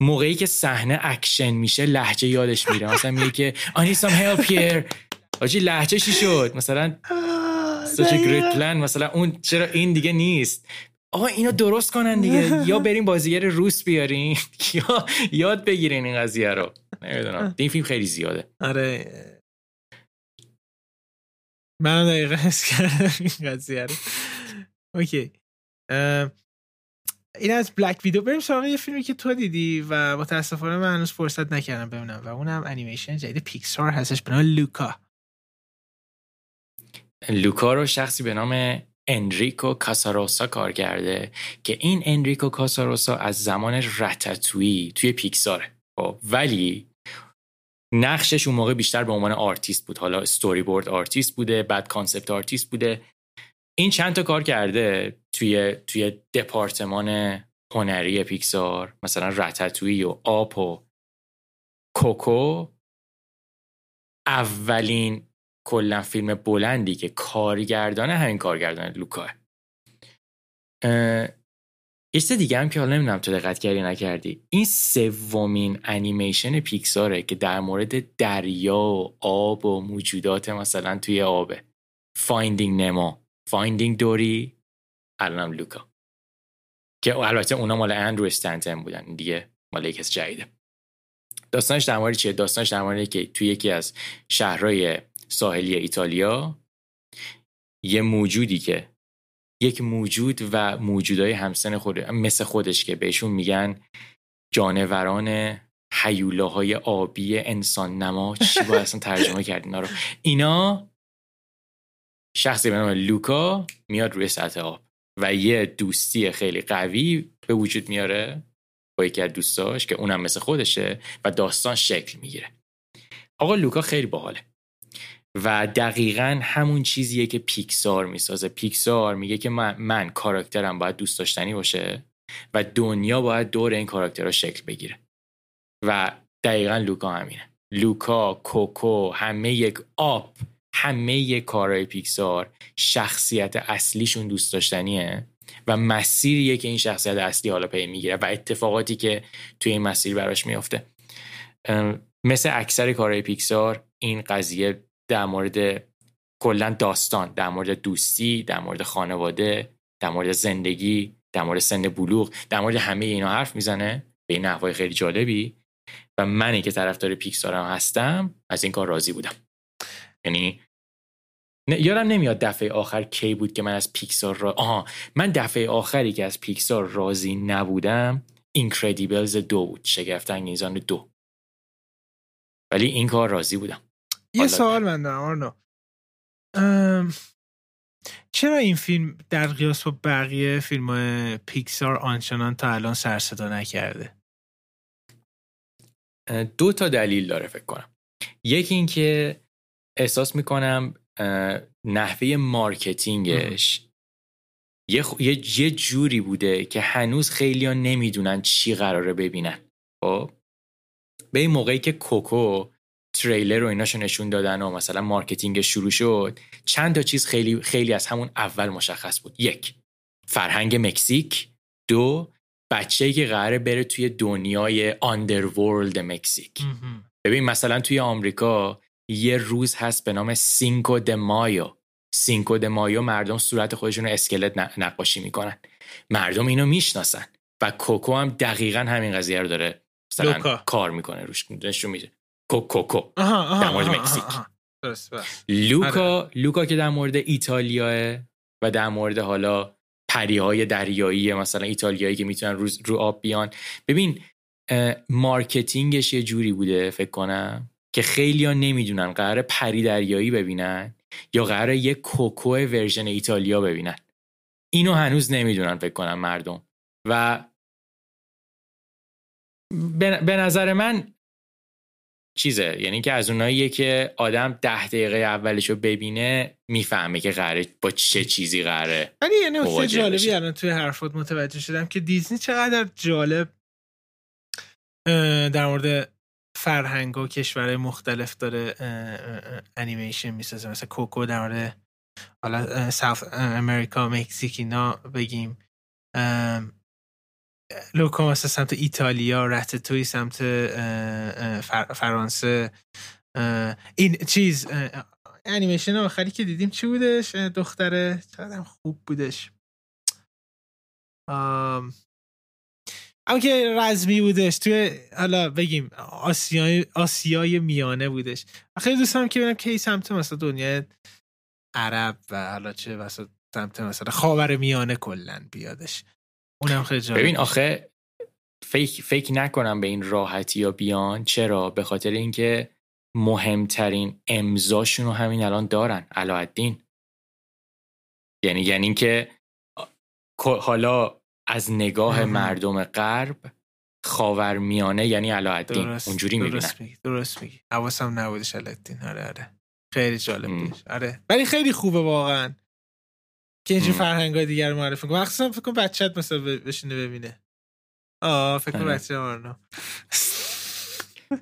موقعی که صحنه اکشن میشه لهجه یادش میره. مثلا میگه که I need some help here. حاجی لهجه چی شد؟ مثلا such a great plan. مثلا اون چرا این دیگه نیست. آقا اینو درست کنن دیگه. یا بریم بازیگر روس بیارین یا یاد بگیرین این قضیه رو. نمی‌دونم. این فیلم خیلی زیاده. آره. من دقیقا حس کردم این قضیه رو. okay. این از بلک ویدو بریم سراغ یه فیلمی که تو دیدی و متاسفانه من هنوز فرصت نکردم ببینم و اونم انیمیشن جدید پیکسار هستش به نام لوکا لوکا رو شخصی به نام انریکو کاساروسا کار کرده که این انریکو کاساروسا از زمان رتتوی توی پیکساره خب ولی نقشش اون موقع بیشتر به عنوان آرتیست بود. حالا storyboard artist بوده بعد concept artist بوده. این چند تا کار کرده توی توی دپارتمان هنری پیکسار مثلا رتتوی و آپ و کوکو. اولین کلا فیلم بلندی که کارگردانه همین کارگردان لوکا. یه دیگه هم که حالا نمی‌دونم تو دقت کردی نکردی. این سومین انیمیشن پیکساره که در مورد دریا و آب و موجودات مثلا توی آبه فایندینگ نمو فایندینگ دوری. الانم لوکا. که البته اونا مال اندرو استنتن بودن. دیگه مال از جدیده. داستانش در مورد چیه؟ داستانش در مورد که توی یکی از شهرهای ساحلی ایتالیا یه موجودی که یک موجود و موجودای همسن خود مثل خودش که بهشون میگن جانوران هیولاهای آبی انسان نما چی باید اصلا ترجمه کرد اینا رو اینا شخصی به نام لوکا میاد روی سطح آب و یه دوستی خیلی قوی به وجود میاره با یکی از دوستاش که اونم مثل خودشه و داستان شکل می‌گیره. آقا لوکا خیلی باحاله و دقیقا همون چیزیه که پیکسار می‌سازه. پیکسار میگه که من, من کاراکترم باید دوست داشتنی باشه و دنیا باید دور این کاراکترها شکل بگیره. و دقیقا لوکا همینه. لوکا کوکو همه یک آپ همه کارهای پیکسار شخصیت اصلیشون دوست داشتنیه و مسیریه که این شخصیت اصلی حالا پی می‌گیره و اتفاقاتی که توی این مسیر براش میافته. مثل اکثر کارهای پیکسار این قضیه در مورد کلا داستان در مورد دوستی در مورد خانواده در مورد زندگی در مورد سن بلوغ در مورد همه اینا حرف می‌زنه به این نحوه‌ای خیلی جالبی و منی که طرفدار پیکسار هستم از این کار راضی بودم. یعنی یادم نمیاد دفعه آخر کی بود که من از پیکسار را آها من دفعه آخری که از پیکسار راضی نبودم اینکردیبلز دو بود شگفت انگیزان دو. ولی این کار راضی بودم. یه سوال من دارم آرنو. چرا این فیلم در قیاس با بقیه فیلم های پیکسار آنچنان تا الان سر صدا نکرده؟ دو تا دلیل داره فکر کنم. یکی اینکه احساس می‌کنم نحوه marketing ش. یه, یه جوری بوده که هنوز خیلی ها نمی‌دونن چی قراره ببینن. خب؟ به این موقعی که کوکو تریلر رو ایناشو نشون دادن و مثلا marketing شروع شد چند تا چیز خیلی خیلی از همون اول مشخص بود. یک فرهنگ مکزیک. دو بچه‌ای که قراره بره توی دنیای underworld مکزیک. ببین مثلا توی آمریکا یه روز هست به نام سینکو د مایو. سینکو د مایو مردم صورت خودشون رو اسکلت نقاشی می‌کنن. مردم اینو می‌شناسن و کوکو هم دقیقا همین قضیه رو داره مثلا کار می‌کنه روش. نشون میده. کوکو که در مورد مکزیک. لوکا آره. لوکا که در مورد ایتالیاه و در مورد حالا پریهای دریایی مثلا ایتالیایی که می‌تونن رو, رو آب بیان. ببین marketing ش یه جوری بوده فکر کنم. که خیلی ها نمی‌دونن قرار پری دریایی ببینن یا قرار یه کوکو version ایتالیا ببینن. اینو هنوز نمی‌دونن فکر کنم مردم. و به نظر من چیزه یعنی که از اوناییه که آدم ده دقیقه اولش رو ببینه می‌فهمه که قراره با چه چیزی قراره ولی یه نکته جالبی الان توی حرفات متوجه شدم که دیزنی چقدر جالب در مورد فرهنگ و کشورهای مختلف داره انیمیشن می‌سازه. مثلا کوکو در مورد حالا ساوت امریکا مکزیک اینا بگیم. لوکا مثلا سمت ایتالیا رت توی سمت فرانسه. این چیز انیمیشن آخری که دیدیم چی بودش؟ دختره. چقدر خوب بودش. اما که رزمی بودش توی حالا بگیم آسیای, آسیای میانه بودش. خیلی دوست دارم که ببینم کی سمت مثلا دنیا عرب و حالا چه مثلا سمت مثلا خاور میانه کلا بیادش. اونم خیلی جالب ببین آخه فکر فکر نکنم به این راحتی یا بیان. چرا؟ به خاطر اینکه مهمترین امضاشون رو همین الان دارن علاءالدین. یعنی یعنی اینکه حالا از نگاه مردم غرب خاورمیانه یعنی علاءالدین اونجوری می‌بینن درست میگی درست میگی. حواسم نبودش علاءالدین آره آره. خیلی جالب بود. آره. ولی خیلی خوبه واقعا. که اینجور فرهنگ های دیگر معرفی کنم مخصوصا فکر کنم بچت مثلا بشینه ببینه. آه فکر کنم آره. بچه آرنو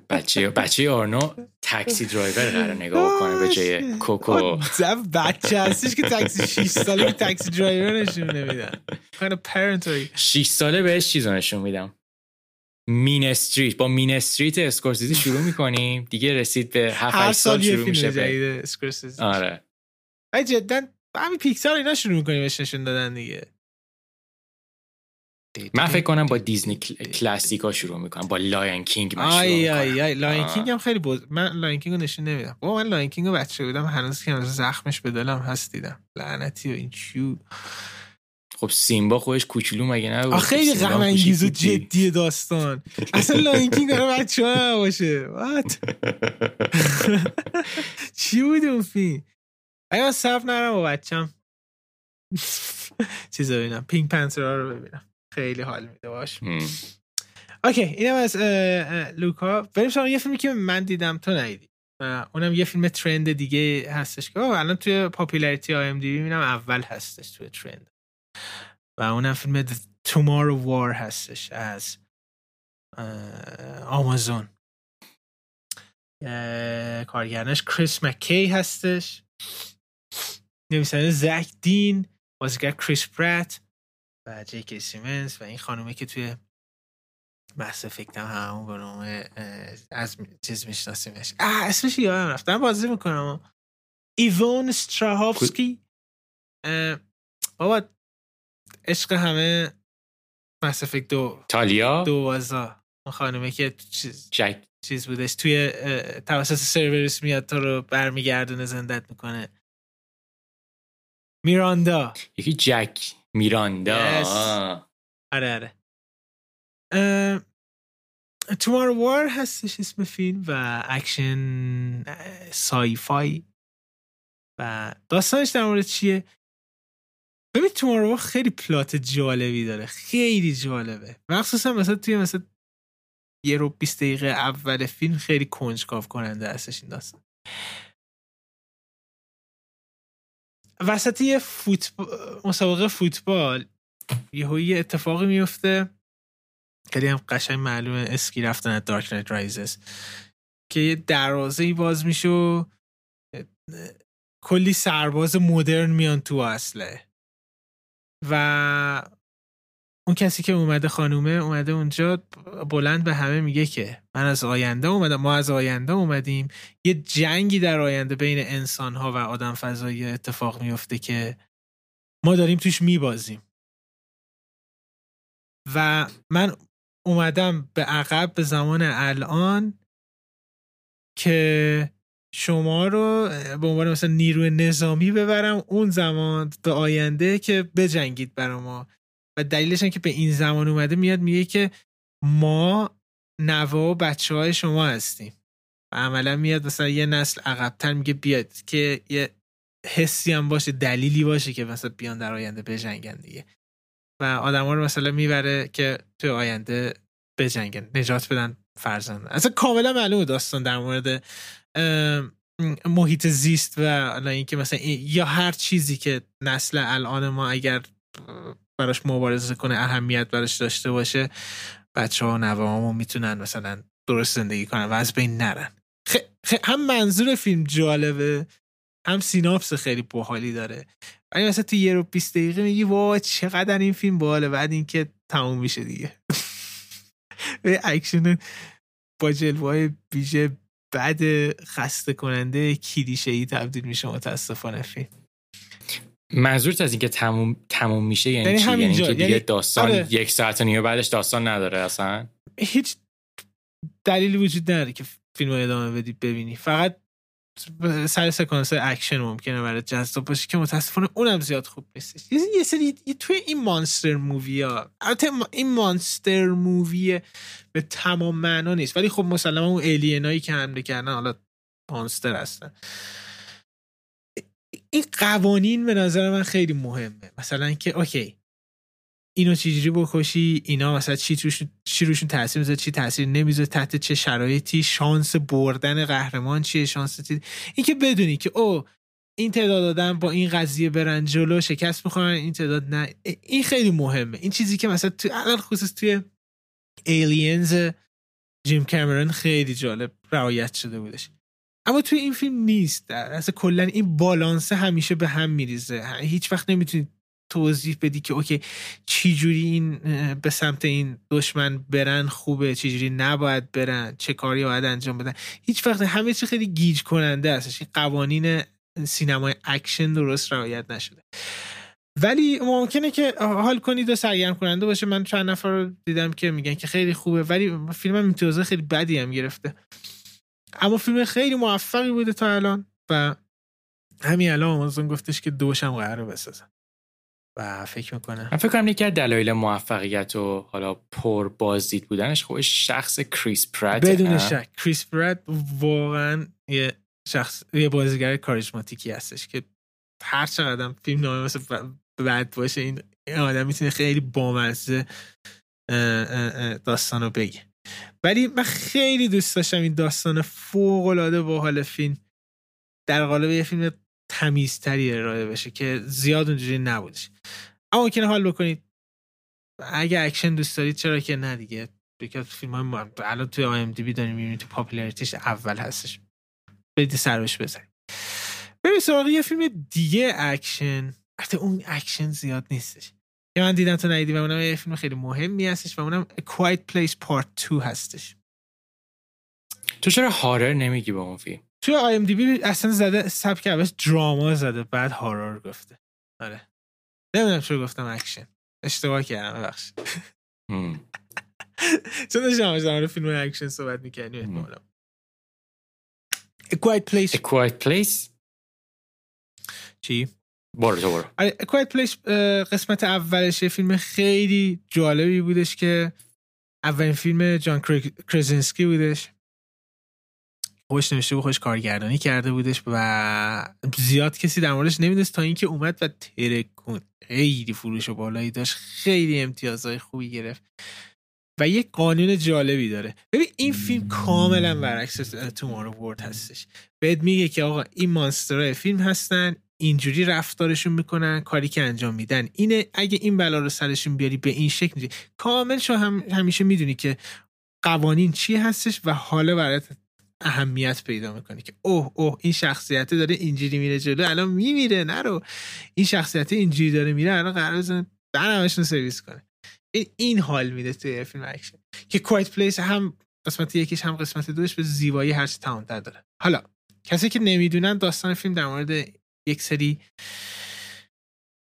بچه بچه آرنو تاکسی درایور قرار نگاه کنه به جای کوکو. بچه هستیش که تاکسی 6 ساله که تاکسی درایور نشون نمیدن. Kind of parentary 6 ساله بهش چیزا نشون میدم. مین استریت. با مین استریت اسکورسیزی شروع می‌کنیم. دیگه رسید به 7 سال شروع میشه به آره. جدا همین پیکسار اینا شروع می‌کنیم بهش نشون دادن دیگه. من فکر کنم با دیزنی کلاسیکا شروع می‌کنم. با Lion King من آی آی آی Lion King هم خیلی بود من Lion King رو نشون نمیدم. با من Lion King رو بچه بودم. هنوز که زخمش به دلم هست دیدم. لعنتی و این چیو. خب سیمبا خودش کوچولو مگه نه خیلی غم انگیز و جدی داستان. اصلا Lion King برای بچه ها باشه چی بود اون فیلم؟ اگه صف نرم با بچم چیز ببینم. Pink Panther رو ببینم. خیلی حال میده باش. اوکی اینم از لوکا. بریم سراغ یه فیلمی که من دیدم تو ندیدی. اونم یه فیلم trend دیگه هستش که الان توی popularity IMDb می‌بینم اول هستش توی trend. و اونم فیلم Tomorrow War هستش از آمازون. کارگردانش کریس مکی هستش. نویسنده زک دین بازیگر کریس برات و جیکی سیمنز و این خانومه که توی بحث فکرم همون به از چیز میشناسیمش. اسمش یادم رفتم بازی می‌کنم. ایوون استراهافسکی بابا عشق همه مس افکت دو تالیا؟ دو وازا اون خانومه که چیز جک. چیز بودش. توی توسط Cerberus میاد تو رو برمیگردونه زندت می‌کنه. میراندا. یکی جک. میراندا آره آره. Tomorrow War هستش اسم فیلم و اکشن sci-fi و داستانش در مورد چیه؟ ببین Tomorrow خیلی plot جالبی داره. خیلی جالبه. مخصوصا مثلا توی مثلا یه رو 20 دقیقه اول فیلم خیلی کنجکاو کننده هستش این داستان. وسط یه فوتبال مسابقه فوتبال یه یه اتفاقی میفته. خیلی هم قشنگ معلومه اسکی رفتن از دارک نایت رایزز که یه دروازه ای باز میشه و کلی سرباز مدرن میان تو اصله. و اون کسی که اومده خانومه اومده اونجا بلند به همه میگه که من از آینده اومدم ما از آینده اومدیم. یه جنگی در آینده بین انسان ها و آدم فضایی اتفاق میفته که ما داریم توش میبازیم. و من اومدم به عقب به زمان الان که شما رو به عنوان مثلا نیروی نظامی ببرم اون زمان به آینده که بجنگید برا ما. و دلیلش که به این زمان اومده میاد میگه که ما نوه و بچه های شما هستیم. و عملا میاد مثلا یه نسل عقبتر میگه بیاد که یه حسی هم باشه دلیلی باشه که مثلا بیان در آینده بجنگن دیگه. و آدما رو مثلا می‌بره که توی آینده بجنگن نجات بدن فرزند. اصلا کاملا معلومه داستان در مورد محیط زیست و اینکه مثلا یا هر چیزی که نسل الان ما اگر براش مبارزه کنه اهمیت براش داشته باشه. بچه ها و نوه می‌تونن مثلا درست زندگی کنن و از بین نرن. هم منظور فیلم جالبه هم synopsis خیلی باحالی داره. ولی مثلا تو یه رو 20 دقیقه میگی وا چقدر این فیلم باحاله بعد اینکه تموم میشه دیگه. به اکشن با جلوه ویژه بعد خسته کننده کلیشه ای تبدیل میشه متاسفانه فیلم. منظورت از اینکه تموم تموم میشه یعنی, یعنی چی؟ یعنی که دیگه یعنی داستان آره. یک ساعت و نیمه بعدش داستان نداره اصلا؟ هیچ دلیلی وجود نداره که فیلم رو ادامه بدی ببینی. فقط سر سکانس اکشن ممکنه برای جذاب باشه که متاسفانه اونم زیاد خوب نیستش. یه سری توی این monster movie ها البته این monster movie به تمام معنا نیست. ولی خب مسلما اون alien ایی که حمله کردن حالا مانستر هستن. این قوانین به نظر من خیلی مهمه. مثلا که اوکی اینو چجوری بکشی؟ اینا مثلا چی روشون چی روشون تاثیر می‌ذاره؟ چی تاثیر نمی‌ذاره؟ تحت چه شرایطی؟ شانس بردن قهرمان چیه؟ شانس این که بدونی که او این تعداد آدم با این قضیه برن جلو شکست می‌خورن این تعداد نه. این خیلی مهمه. این چیزی که مثلا تو الان خصوص توی Aliens جیم کامرون خیلی جالب رعایت شده بودش. اما توی این فیلم نیست. اصلا کلا این بالانس همیشه به هم میریزه. هیچ وقت نمی‌تونید توضیح بدی که اوکی چی جوری این به سمت این دشمن برن خوبه چی جوری نباید برن چه کاری باید انجام بدن. هیچ وقت همه چی خیلی گیج کننده است. این قوانین سینمای اکشن درست رعایت نشده. ولی ممکنه که حال کنید و سرگرم کننده باشه. من چند نفر رو دیدم که میگن که خیلی خوبه ولی فیلم هم امتیازه خیلی بدی هم گرفته. اما فیلم خیلی موفقی بوده تا الان و همین الان آمازون گفتش که دوشم قراره بسازن. و فکر می‌کنه. من فکر کنم یکی از دلایل موفقیت و حالا پر بازدید بودنش خودش شخص کریس پرات بدون شک. کریس پرات واقعا یه شخص یه بازیگر کاریزماتیکی هستش که هر چقدر فیلم نامه مثل بد باشه این آدم می‌تونه خیلی بامزه داستان رو بگه. ولی من خیلی دوست داشتم این داستان فوق العاده باحال فیلم در قالب یه فیلم تمیزتری ارائه بشه که زیاد اونجوری نبودش. اما ممکنه حال بکنید. اگه اکشن دوست دارید چرا که نه دیگه. یکی فیلم های الان توی IMDb داریم می‌بینید تو popularity ش اول هستش. برید سرش بزنید. بریم سراغ یه فیلم دیگه اکشن. حتی اون اکشن زیاد نیستش. که من دیدم تو ندیدی و اونم یه فیلم خیلی مهمی هستش و اونم A Quiet Place Part 2 هستش. تو چرا horror نمیگی با اون فیلم؟ توی IMDb اصلا زده سبک اول drama زده بعد horror گفته. آره. نمی‌دونم چرا گفتم اکشن اشتباه کردم ببخش چون داشتم در فیلم اکشن صحبت می‌کنیم احتمالا. A Quiet Place A Quiet Place چی؟ برو تو برو. A Quiet Place قسمت اولش فیلم خیلی جالبی بودش که اولین فیلم جان کرزینسکی بودش. خودش نوشته و خودش کارگردانی کرده بودش و زیاد کسی در موردش نمی‌دونست تا اینکه اومد و ترکون خیلی فروش و بالایی داشت. خیلی امتیازهای خوبی گرفت. و یک قانون جالبی داره. ببین این فیلم کاملا برعکس تومارو ورد هستش. بهت میگه که آقا این مانسترهای فیلم هستن. اینجوری رفتارشون می‌کنن کاری که انجام میدن. اینه اگه این بلا رو سرشون بیاری به این شکل میشه. کامل شو هم همیشه می‌دونی که قوانین چی هستش و حالا برات اهمیت پیدا می‌کنه که اوه اوه این شخصیت داره اینجوری میره جلو الان میمیره نرو. این شخصیت اینجوری داره میره الان قرار بزنه همشون سرویس کنه. این این حال میده توی فیلم اکشن. که Quiet Place هم قسمت یکیش هم قسمت دوش به زیبایی هر چی داره. حالا کسی که نمی‌دونن داستان فیلم در مورد یک سری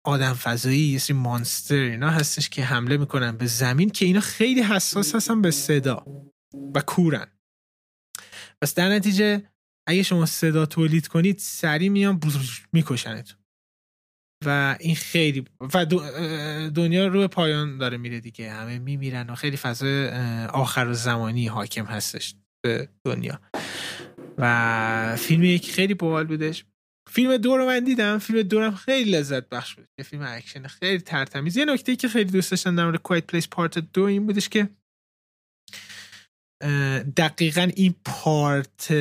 آدم فضایی یه سری monster اینا هستش که حمله می‌کنن به زمین که اینا خیلی حساس هستن به صدا و کورن. پس در نتیجه اگه شما صدا تولید کنید سریع میان میکشنتون. و این خیلی و دنیا رو پایان داره میره دیگه. همه میمیرن و خیلی فضای آخر و زمانی حاکم هستش به دنیا. و فیلم یک خیلی باحال بودش. فیلم دو رو من دیدم فیلم دو هم خیلی لذت بخش بود. یه فیلم اکشن خیلی ترتمیز. یه نکته که خیلی دوست داشتم در مورد Place Part دو این بودش که دقیقا این part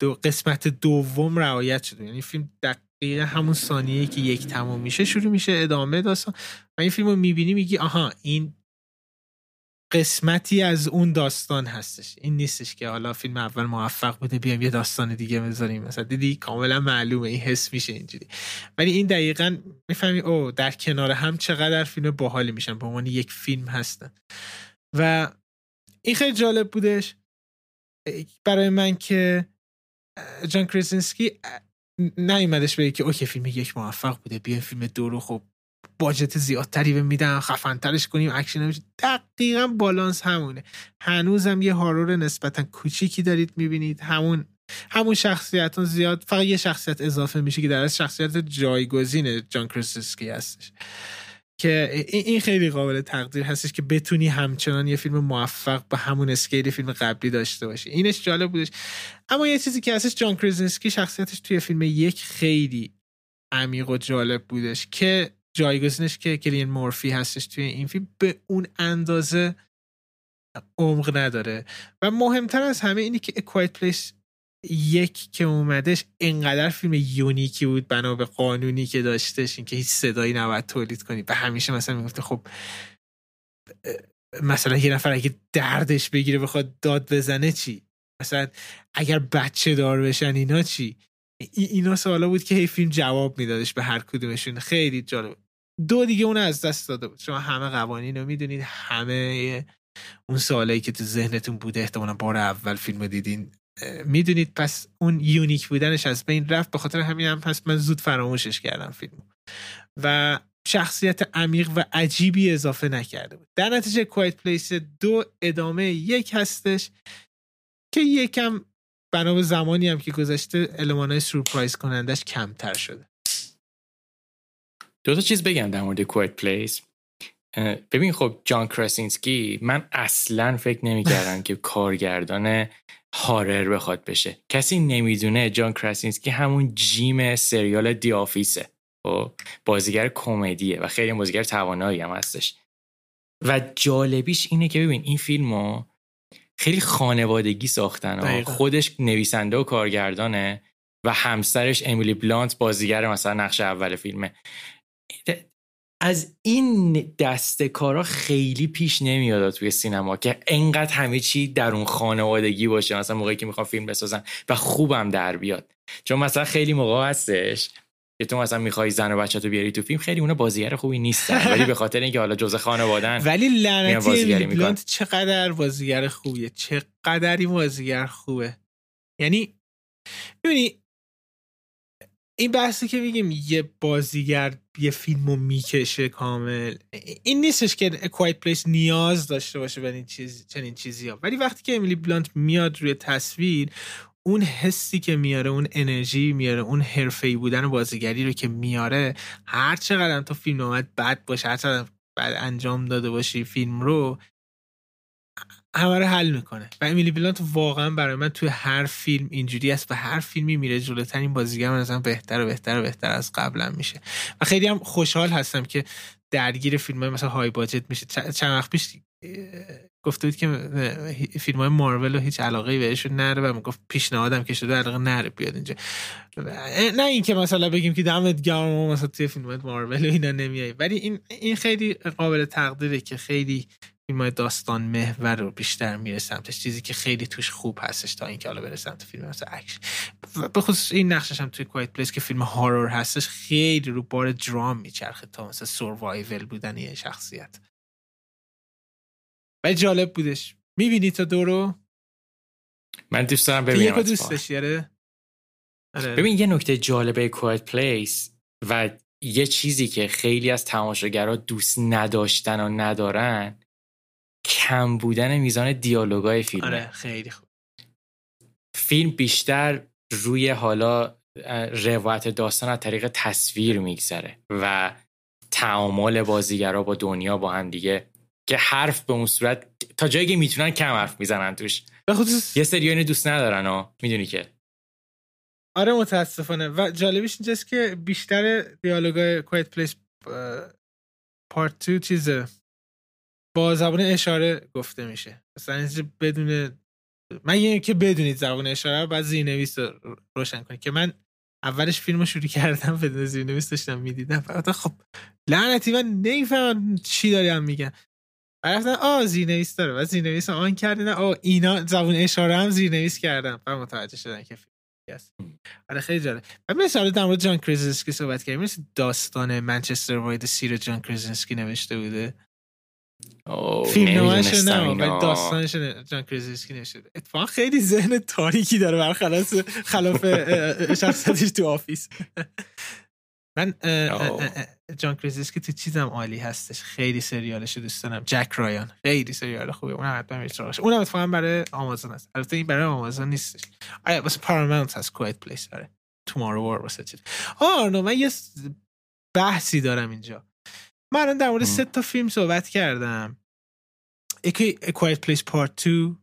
دو قسمت دوم رعایت شده. یعنی فیلم دقیقا همون ثانیه که یک تمام میشه شروع میشه ادامه داستان. و این فیلم رو می‌بینی میگی آها این قسمتی از اون داستان هستش. این نیستش که حالا فیلم اول موفق بوده بیایم یه داستان دیگه بذاریم. مثلا دیدی؟ کاملا معلومه. این حس میشه اینجوری. ولی این دقیقا می‌فهمی او در کنار هم چقدر فیلم باحالی میشن. به عنوان یک فیلم هستن. و این خیلی جالب بودش. برای من که جان کریسینسکی نیومدش به که اوکی فیلم یک موفق بوده. بیا فیلم دو رو خب budget زیادتری به میدن خفنترش کنیم اکشن دقیقا بالانس همونه. هنوزم یه horror نسبتا کوچیکی دارید می‌بینید. همون همون شخصیت زیاد فقط یه شخصیت اضافه میشه که در از شخصیت جایگزین جان کرسیسکی هستش. که این خیلی قابل تقدیر هستش که بتونی همچنان یه فیلم موفق به همون scale فیلم قبلی داشته باشی. اینش جالب بودش. اما یه چیزی که هستش جان کرزنسکی شخصیتش توی فیلم یک خیلی عمیق و جالب بودش که جایگزینش که کیلین مورفی هستش توی این فیلم به اون اندازه عمق نداره. و مهمتر از همه اینی که A Quiet Place یک که اومدش اینقدر فیلم unique ی بود بنا به قانونی که داشتش اینکه هیچ صدایی نباید تولید کنی. و همیشه مثلا می‌گفته خب مثلا یه نفر اگه دردش بگیره بخواد داد بزنه چی؟ مثلا اگر بچه دار بشن اینا چی؟ اینا سوالا بود که هی فیلم جواب میدادش به هر کدومشون. خیلی جالب. دو دیگه اون از دست داده بود. شما همه قوانین رو می‌دونید همه اون سوالایی که تو ذهنتون بوده احتمالا بار اول فیلم دیدین می‌دونید. پس اون یونیک بودنش از بین رفت. به خاطر همین هم پس من زود فراموشش کردم فیلم و شخصیت عمیق و عجیبی اضافه نکرده بود. در نتیجه کوایت پلیس دو ادامه یک هستش که یکم بنا به زمانی هم که گذشته المانای سورپرایز کنندش کمتر شده. دو تا چیز بگم در مورد کوایت پلیس ببین خب جان کراسینسکی من اصلا فکر نمی‌کردم که کارگردان هارر بخواد بشه. کسی نمی‌دونه جان کراسینسکی همون جیم سریال دی آفیسه و بازیگر کمدیه و خیلی بازیگر توانایی هم هستش. و جالبیش اینه که ببین این فیلمو خیلی خانوادگی ساختن خودش نویسنده و کارگردانه و همسرش امیلی بلانت بازیگر مثلا نقش اول فیلمه. از این دست کارا خیلی پیش نمیاد توی سینما که انقدر همه چی در اون خانوادگی باشه. مثلا موقعی که می‌خوام فیلم بسازن و خوبم در بیاد. چون مثلا خیلی موقع هستش که تو مثلا می‌خوای زن و بچه تو بیاری تو فیلم خیلی اونا بازیگر خوبی نیستن. ولی به خاطر اینکه حالا جزء خانوادن ولی لعنتی بلانت چقدر بازیگر خوبیه؟ چقدری بازیگر خوبه؟ یعنی ببینی این بحثی که میگیم یه بازیگر یه فیلمو می‌کشه کامل این نیستش که کوایت پلیس نیاز داشته باشه به این چیز چنین چیزی ها ولی وقتی که امیلی بلانت میاد روی تصویر اون حسی که میاره اون انرژی میاره اون حرفه‌ای بودن بازیگری رو که میاره هر چقدر تو فیلم اومد بد باشه هر چقدر بعد انجام داده باشی فیلم رو همه رو حل می‌کنه. و امیلی بلانت واقعا برای من توی هر فیلم اینجوری است و هر فیلمی میره جلوتر این بازیگر من بهتر و بهتر و بهتر از قبلا میشه. و خیلی هم خوشحال هستم که درگیر فیلم های مثلا های باجت میشه. چند وقت پیش گفته بود که فیلم های مارول رو هیچ علاقه بهشون نداره و می‌گفت پیشنهادم که شده علاقه نداره بیاد اینجا. نه اینکه مثلا بگیم که دمت گرم مثلا توی فیلم های مارول و اینا نمیای. ولی این این خیلی قابل تقدیره که خیلی فیلم داستان محور رو بیشتر میره سمتش. چیزی که خیلی توش خوب هستش تا اینکه حالا بره سمت فیلم مثل اکشن به خصوص این نقشش هم توی Quiet Place که فیلم horror هستش خیلی رو بار درام میچرخه تا مثل survival بودن یه شخصیت. و جالب بودش. می‌بینی تا دورو من دوست دارم ببینم دوست داشتی آره. آره. ببین یه نکته جالبه کوایت پلیس و یه چیزی که خیلی از تماشاگرها دوست نداشتن و ندارن کم بودن میزان دیالوگای فیلم آره خیلی خوب. فیلم بیشتر روی حالا روایت داستان از طریق تصویر میگذره و تعامل بازیگرا با دنیا با هم دیگه که حرف به اون صورت تا جایی که می‌تونن کم حرف می‌زنن توش. یه سری اینو دوست ندارن ها می‌دونی که؟ آره متاسفانه. و جالبیش اینجاست که بیشتر دیالوگای کویت پلیس پارت 2 چیزه. با زبان اشاره گفته میشه. مثلا بدون من یه که بدونید زبان اشاره رو بعد زیرنویس رو روشن کنید. که من اولش فیلم رو شروع کردم بدون زیرنویس داشتم می‌دیدم. فقط خب لعنتی من نمی‌فهمم چی داری هم میگن رفتن آ زیرنویس داره. و زیرنویس on کردن آ اینا زبون اشاره هم زیرنویس کردم. و متوجه شدن که فیلم آره خیلی جالب. و مثلا در مورد جان کریزنسکی صحبت کردیم. مثل داستان Manchester by the Sea جان کریزنسکی نوشته بوده. فیلم نامش نه ولی داستانش جان کریزنسکی نشده اتفاقا خیلی ذهن تاریکی داره برخلاف خلاف شخصیتش تو آفیس. من جان که تو چیزم عالی هستش. خیلی سریالش دوست دارم. جک رایان. خیلی سریال خوبه. اون حتما میشه اونم اتفاقا برای آمازون هست. البته این برای آمازون نیستش. آیا واسه پارامونت هست؟ Quiet Place داره Tomorrow War واسه چیز. آه من یه بحثی دارم اینجا. من در مورد سه تا فیلم صحبت کردم. یکی Quiet Place Part 2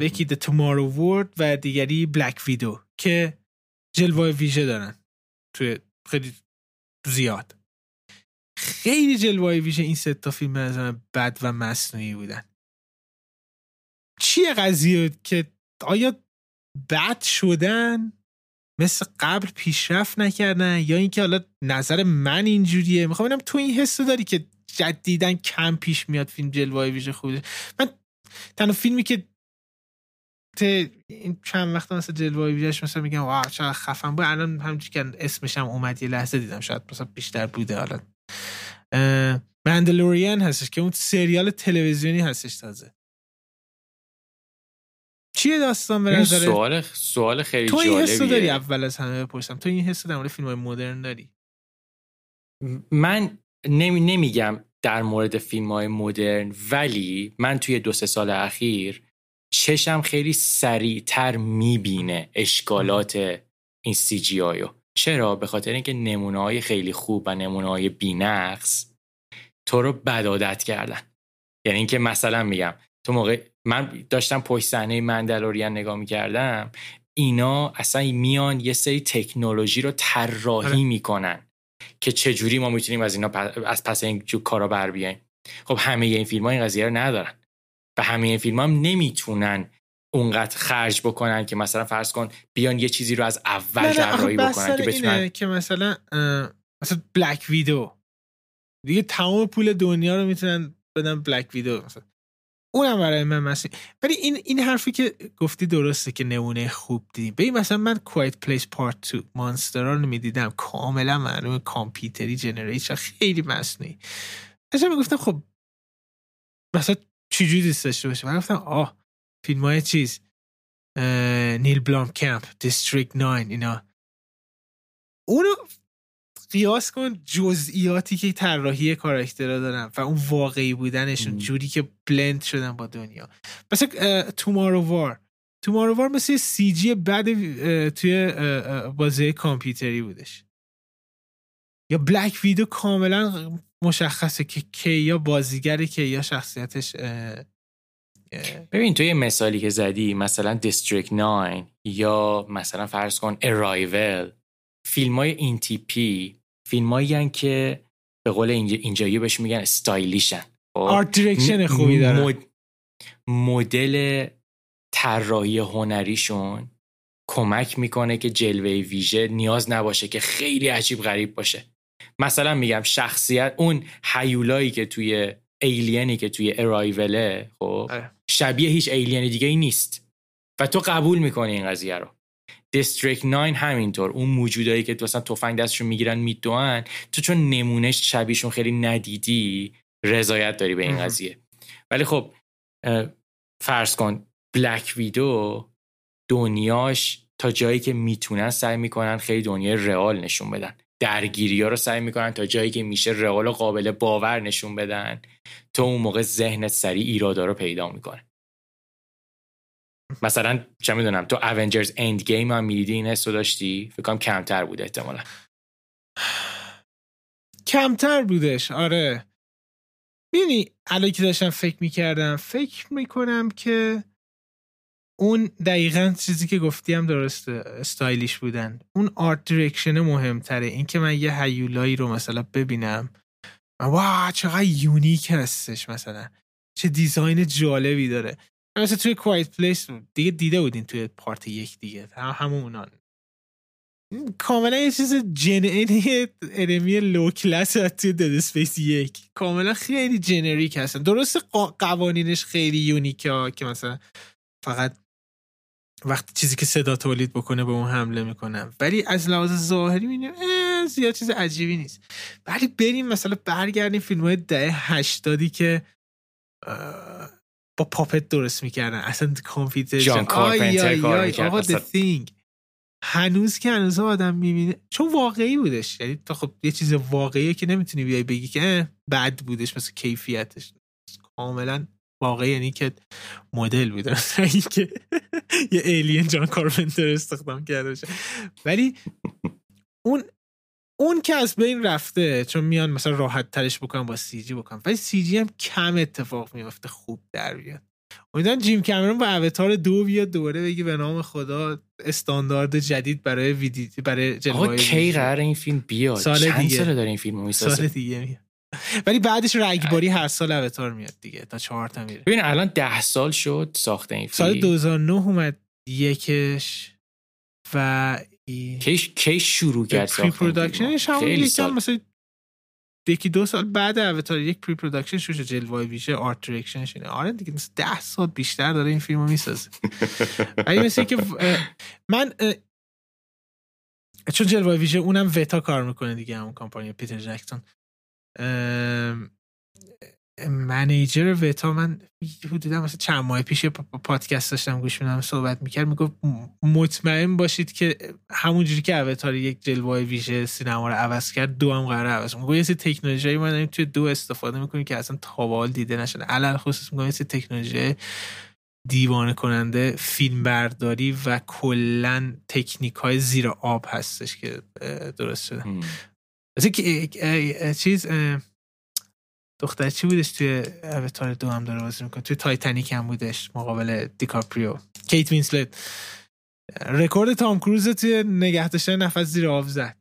یکی The Tomorrow World و دیگری بلک ویدو که جلوه ویژه دارن. توی خیلی زیاد. خیلی جلوه ویژه این سه تا فیلم از بد و مصنوعی بودن. چیه قضیه که آیا بد شدن؟ مثل قبل پیشرفت نکردن یا اینکه حالا نظر من اینجوریه. می‌خوام ببینم تو این حس داری که جدیدن کم پیش میاد فیلم جلوه ویژه خوبه. من تنها فیلمی که این چند وقت مثلا جلوه ویژش مثلا میگم واه چقدر خفن بود. الان همونجوری که اسمش هم اومد یه لحظه دیدم شاید مثلا بیشتر بوده حالا. مندلوریان هستش که اون سریال تلویزیونی هستش تازه. چیه داستان به نظر سوال سوال خیلی تو این حسو داری اول از همه بپرسم. تو این حسو در مورد فیلم های مدرن داری؟ من نمی نمیگم در مورد فیلم های مدرن ولی من توی دو سه سال اخیر چشم خیلی سریعتر می‌بینه اشکالات این سی جی آیو. چرا؟ به خاطر اینکه نمونه های خیلی خوب و نمونه های بینقص تو رو بدادت کردن. یعنی اینکه مثلا میگم تو موقع من داشتم پشت صحنه مندلوریان نگاه می‌کردم اینا اصلا میان یه سری تکنولوژی رو طراحی آره. می‌کنن که چجوری ما می‌تونیم از اینا از پس این کارا بر بیایم. خب همه این فیلم ها این قضیه رو ندارن. و همه این فیلم هم نمی‌تونن اونقدر خرج بکنن که مثلا فرض کن بیان یه چیزی رو از اول طراحی بکنن که بتونن که مثلا مثلا بلک ویدو دیگه تمام پول دنیا رو می‌تونن بدن بلک ویدو مثلا. اونم برای من مثلا ولی این این حرفی که گفتی درسته که نمونه خوب دیدیم. ببین مثلا من کوایت پلیس پارت 2 مانسترا رو می‌دیدم. کاملا معلومه کامپیوتری جنریشن خیلی مصنوعی. اصلا می‌گفتم خب مثلا چجوری دوست داشته باشه؟ من گفتم آه فیلم های چیز نیل بلام کمپ دیستریکت 9 اینا. اونو قیاس کن جزئیاتی که طراحی کاراکترها دارن و اون واقعی بودنشون جوری که بلند شدن با دنیا. مثلا تومارو وار تومارو وار مثل سی جی بعد توی بازی کامپیوتری بودش. یا Black Widow کاملا مشخصه که کی یا بازیگری که یا شخصیتش ببین تو یه مثالی که زدی مثلا District 9 یا مثلا فرض کن ارایول فیلم های این تیپی فیلم که به قول اینجایی بهش میگن stylish ن art direction خوبی دارن مدل طراحی هنریشون کمک می‌کنه که جلوه ویژه نیاز نباشه که خیلی عجیب غریب باشه. مثلا میگم شخصیت اون حیولایی که توی ایلینی که توی ارایوله خب آره. شبیه هیچ ایلین دیگه ای نیست. و تو قبول می‌کنی این قضیه رو. دیستریک 9 همینطور. اون موجودایی که مثلا تفنگ دستشون می‌گیرن میدوان. تو چون نمونهش شبیهشون خیلی ندیدی رضایت داری به این قضیه. ولی خب فرض کن بلک ویدو دنیاش تا جایی که می‌تونن سعی می‌کنن خیلی دنیای رئال نشون بدن. درگیری ها رو سعی می‌کنن تا جایی که میشه رئال و قابل باور نشون بدن. تو اون موقع ذهنت سریع ایرادا رو پیدا می‌کنه. مثلا چه می‌دونم تو اونجرز اند گیم هم می‌دیدی این حسو داشتی؟ فکر کنم کمتر بوده احتمالا. کمتر بودش آره. بینی الان که داشتم فکر می‌کردم فکر می‌کنم که اون دقیقا چیزی که گفتی هم درسته stylish بودن. اون art direction مهمتره. این که من یه هیولایی رو مثلا ببینم wow چقدر unique هستش مثلا. چه design جالبی داره. مثلا توی Quiet Place دیگه دیده بودین توی part یک دیگه. همون اونان کاملا یه چیز generic enemy low class توی Dead Space یک. کاملا خیلی generic هستن. درست قوانینش خیلی یونیکه که مثلا فقط وقتی چیزی که صدا تولید بکنه به اون حمله می‌کنم ولی از لحاظ ظاهری می‌بینیم زیاد چیز عجیبی نیست. ولی بریم مثلا برگردیم فیلم های ده هشتادی که با پاپت درست می‌کردن. اصلا کامپیوتر جان کارپنتر کار می‌کرد. آقا The Thing. هنوز که هنوز آدم می‌بینه چون واقعی بودش. یعنی تا خب یه چیز واقعیه که نمی‌تونی بیای بگی که بد بودش مثل کیفیتش. کاملا واقعی یعنی که مدل بوده که یه ایلین جان کارپنتر استخدام کرده باشه. ولی اون اون که از بین رفته چون میان مثلا راحت ترش بکنم با سی جی بکنم ولی سی جی هم کم اتفاق میفته خوب در بیاد. امیدوارم جیم کامرون با اوتار دو بیاد دوباره بگی به نام خدا استاندارد جدید برای ویدیو برای جلوه کی قرار این فیلم بیاد؟ سال دیگه. سال داره این فیلم می‌سازه؟ سال دیگه میاد. ولی بعدش رگباری هر سال Avatar میاد دیگه تا چهار تا میره. ببین الان ده سال شد ساخته این فیلم. سال 2009 اومد یکش و کیش کیش شروع کرد ساختن production ش هم یکم مثلا یکی دو سال بعد Avatar یک pre-production شوشه جلوه ویژه art direction ش اینه آره دیگه مثل ده سال بیشتر داره این فیلمو می‌سازه. ولی مثل که من چون جلوه ویژه اونم وتا کار می‌کنه دیگه همون کامپانی پیتر جکسون منیجر وتا من حدودا مثلا چند ماه پیش پادکست داشتم گوش میدم صحبت می‌کرد می‌گفت مطمئن باشید که همونجوری که اوتار یک جلوه ویژه سینما رو عوض کرد دو هم قرار عوض میگه یه سری تکنولوژی ما داریم توی دو استفاده می‌کنیم که اصلا تابال دیده نشده. علل خصوص میگم یه سری تکنولوژی دیوانه کننده فیلم برداری و کلا تکنیک های زیر آب هستش که درست شده. چیز دختر چی بودش توی Avatar دو هم داره بازی می‌کنه؟ توی تایتانیک هم بودش مقابل دیکاپریو. کیت وینسلت. رکورد تام کروز توی نگه داشتن نفس زیر آب زد.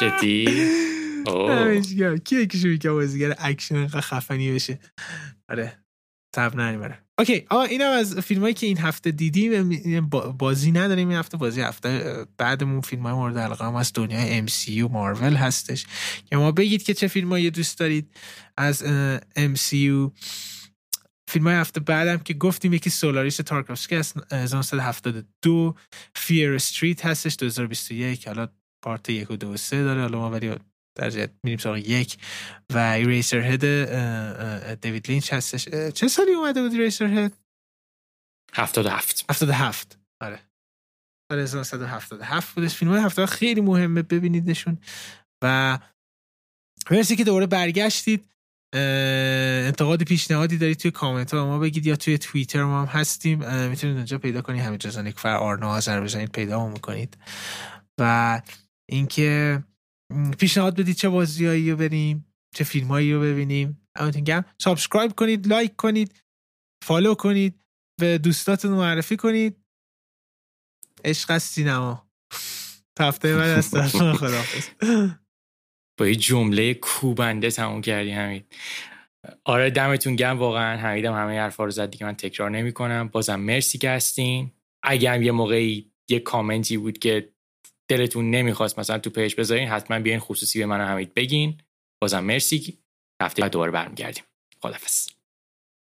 جدی؟ کیه شوی که بازیگر اکشن خفنی بشه؟ آره. تب نمی‌بره okay آه اینم از فیلم هایی که این هفته دیدیم بازی نداریم این هفته بازی هفته بعدمون فیلم های مورد علاقه هم از دنیای MCU مارول هستش. که ما بگید که چه فیلم هایی دوست دارید از MCU فیلم های هفته بعدم که گفتیم یکی سولاریس تارکوفسکی از 1972 Fear Street هستش 2021 حالا part یک و دو و سه داره. حالا ما ولی در میریم سراغ یک. و Eraserhead دیوید لینچ هستش. چه سالی اومده بود Eraserhead 77 77 آره. سال 1977 بودش. فیلم های هفته خیلی مهمه ببینیدشون و مرسی که دوباره برگشتید. انتقاد پیشنهادی دارید توی کامنت ها ما بگید یا توی توییتر ما هم هستیم. می‌تونید اونجا پیدا کنید. همین جزانیک فر آرنا بزنید پیدا می‌کنید. و اینکه پیشنهاد بدید چه بازیایی رو بریم چه فیلمایی رو ببینیم. دمتون گرم subscribe کنید لایک کنید follow کنید به دوستاتون معرفی کنید. عشق از سینما. تا هفته بعد از خداحافظ. با یه جمله کوبنده تموم کردی همین آره دمتون گرم واقعا حمیدم همه حرفا رو زد. دیگه من تکرار نمی کنم بازم مرسی که هستین. اگر یه موقعی یه کامنتی بود که دلتون نمی‌خواست مثلا تو page بذارین حتما بیاین خصوصی به من حمید بگین. بازم مرسی. هفته دوباره برمیگردیم. خدافظ